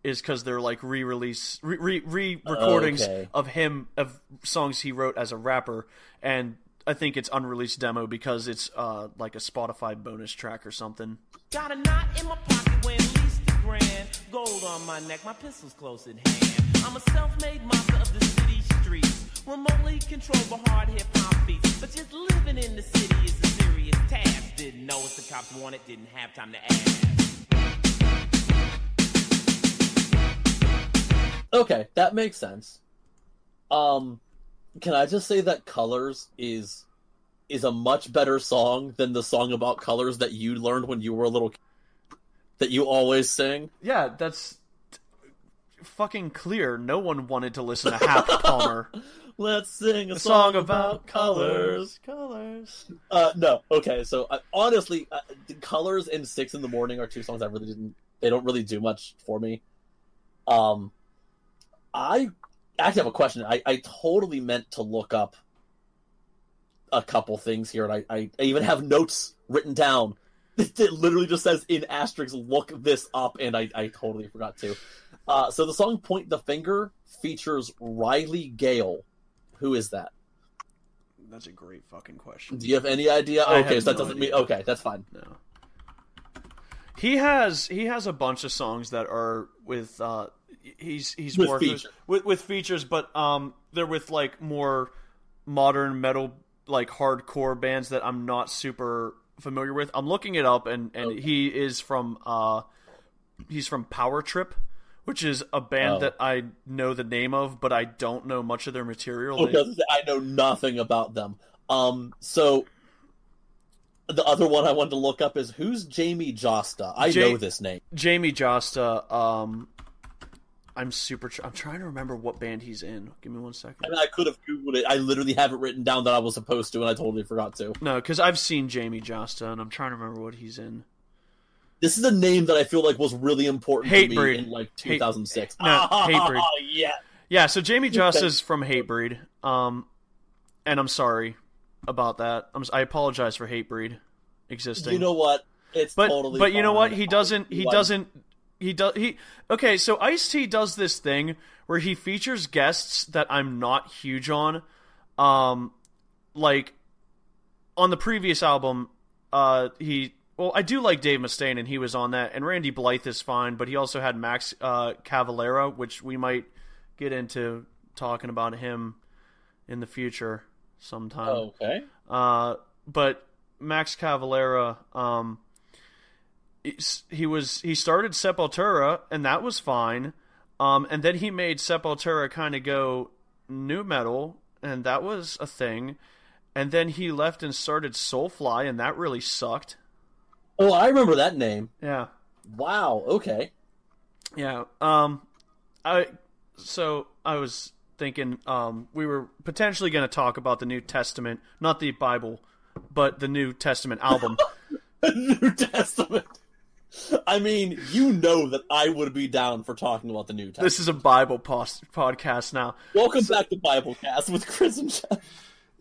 is because they're like re-release, re- re- re-recordings Okay. of him of songs he wrote as a rapper, and I think it's unreleased demo because it's uh like a Spotify bonus track or something. Got a knot in my pocket weighing at least a grand. Gold on my neck, my pistol's close at hand. I'm a self-made monster of the city streets. Remotely controlled by hard hip-hop beats. But just living in the city is a serious task. Didn't know what the cops wanted, didn't have time to ask. Okay, that makes sense. Um, can I just say that Colors is is a much better song than the song about colors that you learned when you were a little kid, that you always sing. Yeah, that's fucking clear. No one wanted to listen to Hap [laughs] Palmer. Let's sing a A song, about colors. Colors. Uh, no, okay. So uh, honestly, uh, colors and six in the morning are two songs I really didn't. They don't really do much for me. Um, I actually have a question. I, I totally meant to look up a couple things here, and I, I, I even have notes written down. [laughs] It literally just says in asterisks, look this up, and I, I totally forgot to. Uh, so the song "Point the Finger" features Riley Gale. Who is that? That's a great fucking question. Do you have any idea? I okay, so that no doesn't idea. mean okay. That's fine. No. He has he has a bunch of songs that are with uh he's he's With features. with with features, but um they're with like more modern metal like hardcore bands that I'm not super familiar with. I'm looking it up and and Okay. he is from uh he's from Power Trip, which is a band Oh. that I know the name of, but I don't know much of their material. They- I know nothing about them. Um, so the other one I wanted to look up is who's Jamey Jasta. I know this name. Jamey Jasta, um, I'm super. Tr- I'm trying to remember what band he's in. Give me one second. I mean, I could have googled it. I literally have it written down that I was supposed to, and I totally forgot to. No, because I've seen Jamey Jasta, and I'm trying to remember what he's in. This is a name that I feel like was really important to me Hatebreed. in like Hate- 2006. no, [laughs] Hatebreed. yeah. Yeah, so Jamey Jasta's from Hatebreed, um, and I'm sorry about that. I'm, I apologize for Hatebreed existing. You know what? It's but totally. but you know what? He doesn't. He doesn't. He does. He okay. So Ice T does this thing where he features guests that I'm not huge on. Um, like on the previous album, uh, he. Well, I do like Dave Mustaine, and he was on that. And Randy Blythe is fine, but he also had Max uh, Cavalera, which we might get into talking about him in the future sometime. Okay. Uh, but Max Cavalera, um, he was he started Sepultura, and that was fine. Um, and then he made Sepultura kind of go nu metal, and that was a thing. And then he left and started Soulfly, and that really sucked. Oh, I remember that name. Yeah, Wow. Okay. yeah. Um, I so I was thinking, um, we were potentially going to talk about the New Testament, not the Bible, but the New Testament album. [laughs] New Testament. I mean, you know that I would be down for talking about the New Testament. this is a Bible pos- podcast now. Welcome back to Biblecast with Chris and Jeff.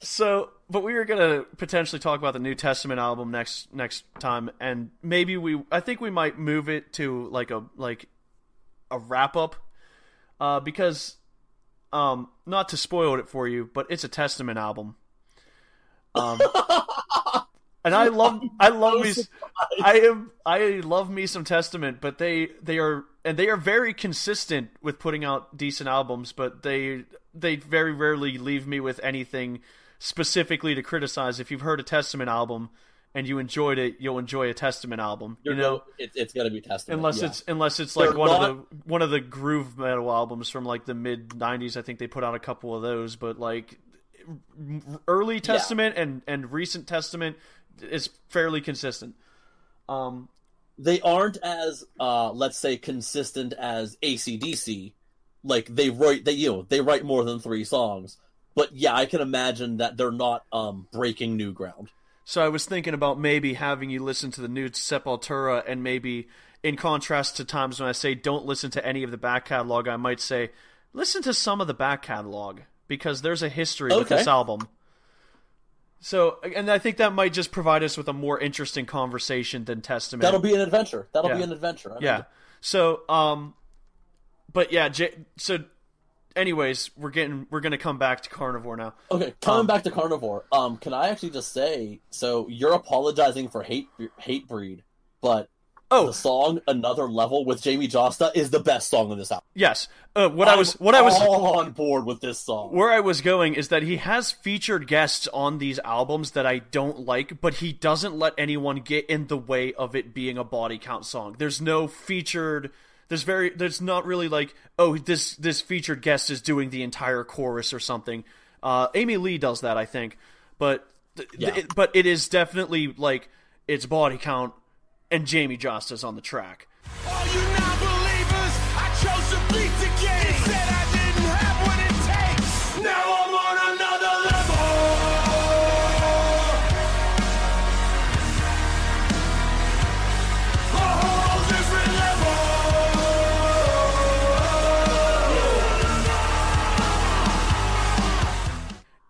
So, but we were gonna potentially talk about the New Testament album next next time, and maybe we. I think we might move it to like a like a wrap up, uh, because, um, not to spoil it for you, but it's a Testament album. Um, [laughs] and I love [laughs] I love me I am I love me some Testament, but they they are and they are very consistent with putting out decent albums, but they they very rarely leave me with anything specifically to criticize. If you've heard a Testament album and you enjoyed it, you'll enjoy a Testament album. You know, it, it's gonna be Testament. unless yeah. it's unless it's like They're one not- of the one of the groove metal albums from like the mid '90s. I think they put out a couple of those, but like early Testament and and recent Testament is fairly consistent. Um, they aren't as uh let's say consistent as ACDC. Like they write they you know, they write more than three songs. But yeah, I can imagine that they're not um breaking new ground. So I was thinking about maybe having you listen to the new Sepultura, and maybe in contrast to times when I say don't listen to any of the back catalog, I might say listen to some of the back catalog because there's a history with this album. So, and I think that might just provide us with a more interesting conversation than Testament. That'll be an adventure. That'll be an adventure. I yeah. mean, So, um, but yeah, J- so, anyways, we're getting we're gonna come back to Carnivore now. Okay, coming Um, back to Carnivore, um, can I actually just say, so you're apologizing for hate hate breed, but Oh, the song "Another Level" with Jamey Jasta is the best song on this album. yes. Uh, what I was what I was all on board with this song. where I was going is that he has featured guests on these albums that I don't like, but he doesn't let anyone get in the way of it being a body count song. There's no featured there's very there's not really like, oh, this this featured guest is doing the entire chorus or something. Uh Amy Lee does that, I think. But th- th- Yeah. it- but it is definitely like it's body count and Jamey Jasta's on the track. All you non-believers, I chose to beats again. Said I didn't have what it takes. Now I'm on another level. A whole different level.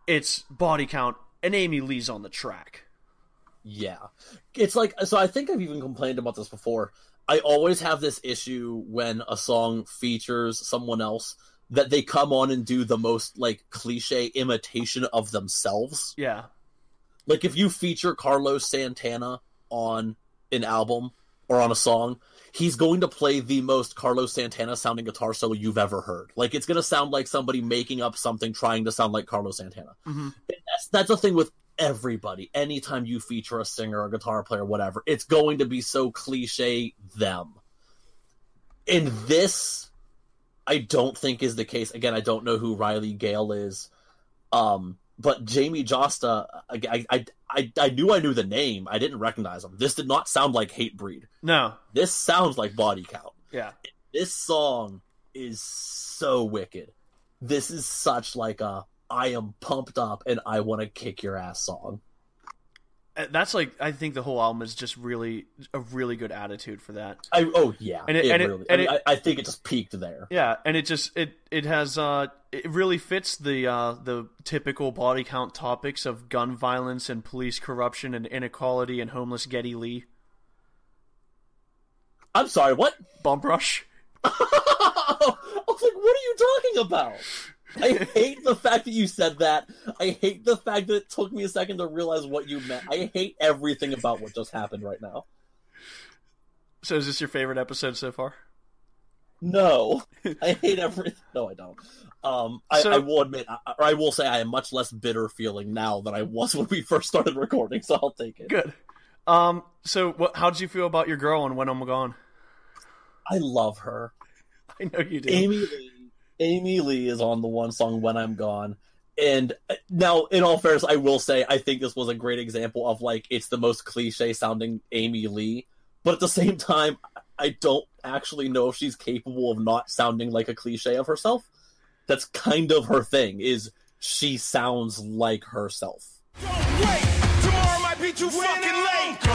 It's body count, and Amy Lee's on the track. Yeah. It's like so I think I've even complained about this before. I always have this issue when a song features someone else that they come on and do the most like cliche imitation of themselves. Yeah. Like if you feature Carlos Santana on an album or on a song, he's going to play the most Carlos Santana sounding guitar solo you've ever heard. Like it's going to sound like somebody making up something trying to sound like Carlos Santana. Mhm. That's that's the thing with everybody. Anytime you feature a singer, or a guitar player, whatever, it's going to be so cliche them. In this, I don't think is the case. Again, I don't know who Riley Gale is. Um, but Jamey Jasta, I, I, I, I knew I knew the name. I didn't recognize him. This did not sound like Hatebreed. No. This sounds like Body Count. Yeah. This song is so wicked. This is such like a I am pumped up and I want to kick your ass song. Uh, That's like I think the whole album is just really a really good attitude for that. I oh yeah, And it, it- and it- really. and I, mean, it- I, think it just peaked there. Yeah, and it just it it has uh it really fits the uh the typical body count topics of gun violence and police corruption and inequality and homeless Geddy Lee. I'm sorry, what? Bump rush. [laughs] I was like, what are you talking about? I hate the fact that you said that. I hate the fact that it took me a second to realize what you meant. I hate everything about what just happened right now. So is this your favorite episode so far? No, I hate everything. No, I don't. Um, I, So- I will admit, I, or I will say, I am much less bitter feeling now than I was [laughs] when we first started recording. So I'll take it. Good. Um so what how did you feel about your girl and when I'm gone? I love her. I know you do. Amy Lee. Amy Lee is on the one song "When I'm Gone," and uh, now, in all fairness, I will say I think this was a great example of like it's the most cliche sounding Amy Lee, but at the same time, I don't actually know if she's capable of not sounding like a cliche of herself. That's kind of her thing. Is she sounds like herself? Don't wait, tomorrow might be too fucking late.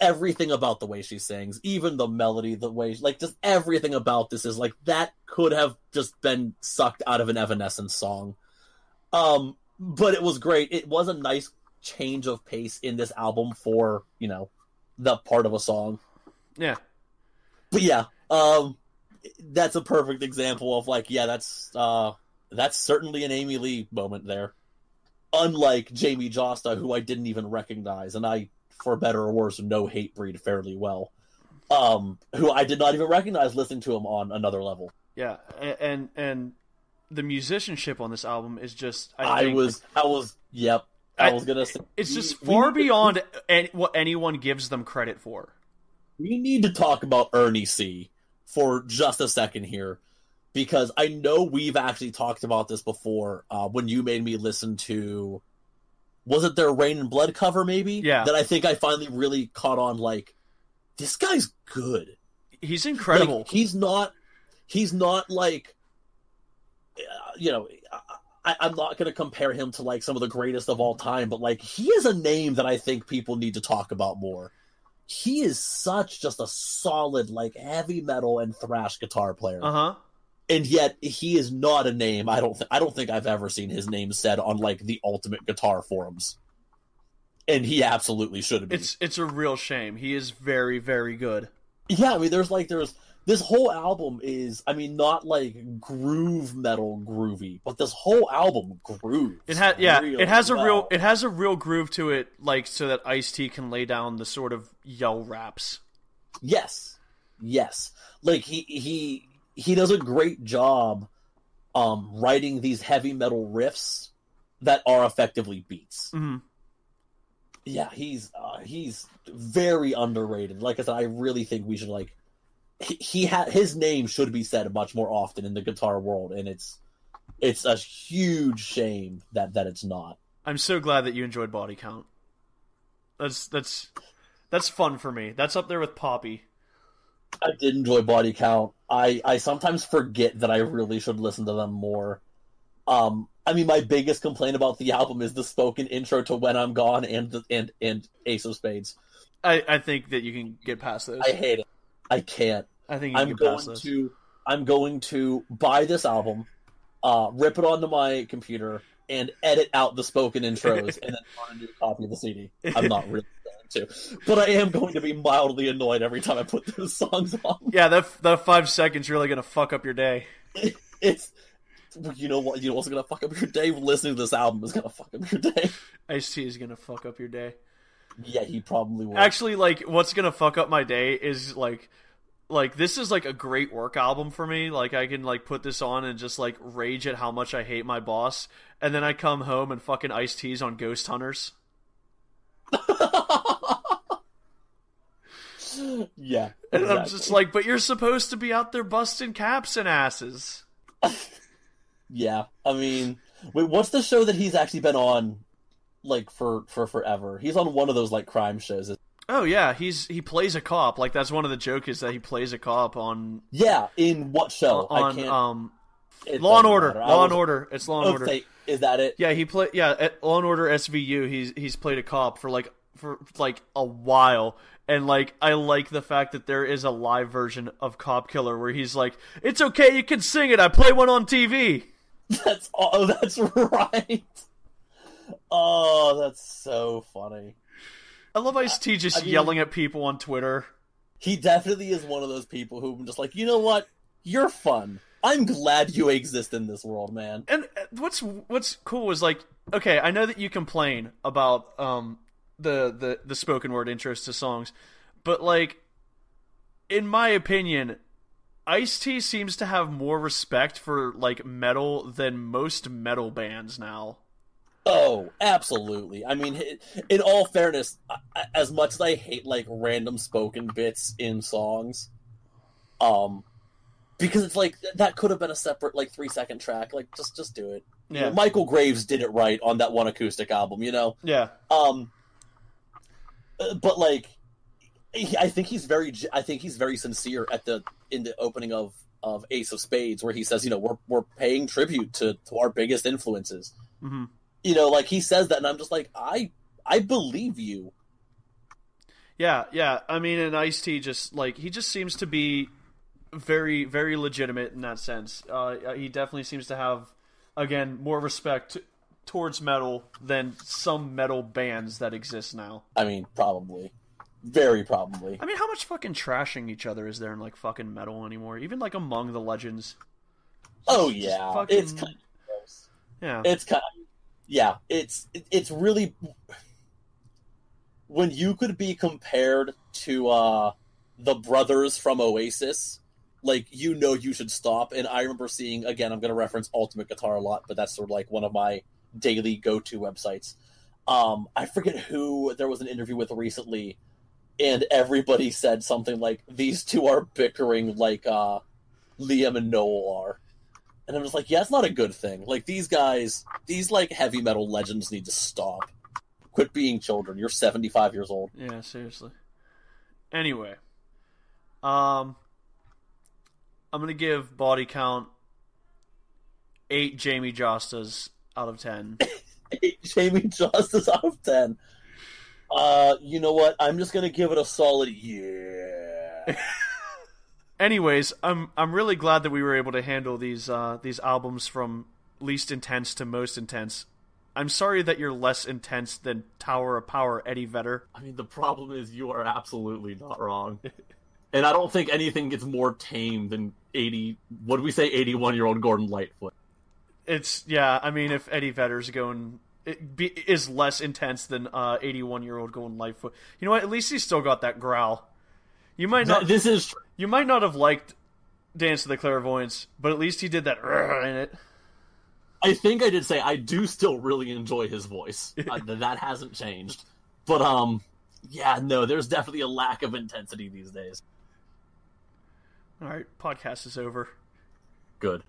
Everything about the way she sings, even the melody, the way, like, just everything about this is like that could have just been sucked out of an Evanescence song. Um, but it was great. It was a nice change of pace in this album for you know the part of a song. Yeah. But yeah, um, that's a perfect example of like, yeah, that's uh, that's certainly an Amy Lee moment there. Unlike Jamey Jasta, who I didn't even recognize, and I, for better or worse, know Hatebreed fairly well. Um, who I did not even recognize listening to him on another level. Yeah. And and the musicianship on this album is just I, I, think, was, I was, yep, I, I- was gonna say it's just we- we far need to- beyond any, what anyone gives them credit for. we need to talk about Ernie C for just a second here because I know we've actually talked about this before uh, when you made me listen to was it their Raining Blood cover maybe Yeah. that I think I finally really caught on like this guy's good He's incredible. Like, he's not he's not like uh, you know I, I'm not going to compare him to like some of the greatest of all time, but like he is a name that I think people need to talk about more. He is such just a solid like heavy metal and thrash guitar player, Uh huh. And yet he is not a name. I don't th- I don't think I've ever seen his name said on like the ultimate guitar forums, and he absolutely should be. It's it's a real shame. He is very very good. Yeah, I mean, there's like there's this whole album is, I mean, not like groove metal groovy, but this whole album grooves. It has yeah. It has a real it has a real groove to it, like so that Ice T can lay down the sort of yell raps. Yes, yes. Like he he he does a great job, um, writing these heavy metal riffs that are effectively beats. Mhm. Yeah, he's uh, he's very underrated. Like I said, I really think we should like he, he had his name should be said much more often in the guitar world, and it's It's a huge shame that that it's not. I'm so glad that you enjoyed Body Count. That's that's that's fun for me. That's up there with Poppy. I did enjoy Body Count. I I sometimes forget that I really should listen to them more. Um, I mean, my biggest complaint about the album is the spoken intro to "When I'm Gone" and the, and and Ace of Spades. I, I think that you can get past those. I hate it. I can't. I think you I'm going to I'm going to buy this album, uh, rip it onto my computer, and edit out the spoken intros, [laughs] and then run a new copy of the CD. I'm not really [laughs] to, but I am going to be mildly annoyed every time I put those songs on. Yeah, that that five seconds really gonna fuck up your day. [laughs] It's you know what you know what's gonna fuck up your day. Listening to this album is gonna fuck up your day. [laughs] Ice T is gonna fuck up your day. Yeah, he probably will. Actually, like, what's gonna fuck up my day is like, like this is like a great work album for me. Like, I can like put this on and just like rage at how much I hate my boss, and then I come home and fucking Ice T's on Ghost Hunters. [laughs] yeah, And I'm just like, but you're supposed to be out there busting caps and asses. [laughs] Yeah, I mean, wait, what's the show that he's actually been on, like for for forever? He's on one of those like crime shows. Oh yeah, he's he plays a cop. Like that's one of the joke is that he plays a cop on Yeah, in what show? I on can't. um it Law and Order. matter. Law and Order. It's Law and Oh, Order. say- is that it? Yeah, he played. yeah at Law and Order SVU. He's he's played a cop for like for like a while, and like I like the fact that there is a live version of Cop Killer where he's like, "It's okay, you can sing it. I play one on TV." [laughs] That's oh, that's [laughs] right. Oh, that's so funny. I love Ice T just I mean- yelling at people on Twitter. He definitely is one of those people who I'm just like, you know what? You're fun. I'm glad you exist in this world, man. And uh, what's what's cool is like, okay, I know that you complain about um the the the spoken word intros to songs, but like, in my opinion, Ice T seems to have more respect for like metal than most metal bands now. Oh, absolutely. I mean, in all fairness, as much as I hate like random spoken bits in songs, um, because it's like that could have been a separate like three second track. Like, just just do it. You know, Yeah. Michael Graves did it right on that one acoustic album. You know. Yeah, Um, uh, but like, he- I think he's very, I think he's very sincere at the in the opening of of Ace of Spades, where he says, you know, we're we're paying tribute to to our biggest influences. Mhm. You know, like he says that, and I'm just like, I I believe you. yeah, yeah. I mean, and Ice T just like he just seems to be very very legitimate in that sense. Uh, he definitely seems to have again more respect towards metal than some metal bands that exist now. I mean, probably, very probably. I mean, how much fucking trashing each other is there in like fucking metal anymore? Even like among the legends. Oh yeah, fucking- it's kind of gross. Yeah. It's kind of yeah. It's it, it's really when you could be compared to uh the brothers from Oasis. Like you know, you should stop. And I remember seeing again. I'm going to reference Ultimate Guitar a lot, but that's sort of like one of my daily go-to websites. Um, I forget who there was an interview with recently, and everybody said something like, "These two are bickering like uh, Liam and Noel are." And I'm just like, yeah, it's not a good thing. Like these guys, these like heavy metal legends need to stop. Quit being children. You're 75 years old. Yeah, seriously. Anyway, um, I'm gonna give body count eight Jamey Jastas out of ten. [coughs] eight Jamey Jastas out of 10. Uh, you know what? I'm just gonna give it a solid yeah. [laughs] Anyways, I'm I'm really glad that we were able to handle these uh, these albums from least intense to most intense. I'm sorry that you're less intense than Tower of Power Eddie Vedder. I mean, the problem is you are absolutely not wrong. [laughs] and I don't think anything gets more tame than 80. What do we say? 81 year old Gordon Lightfoot. It's yeah. I mean, if Eddie Vedder's going it be, is less intense than uh, 81 year old Gordon Lightfoot. You know what? At least he's still got that growl. You might not. This is. You might not have liked Dance of the Clairvoyants, but at least he did that [laughs] in it. I think I did say I do still really enjoy his voice. [laughs] uh, that hasn't changed. But um yeah, no, there's definitely a lack of intensity these days. All right, podcast is over. Good.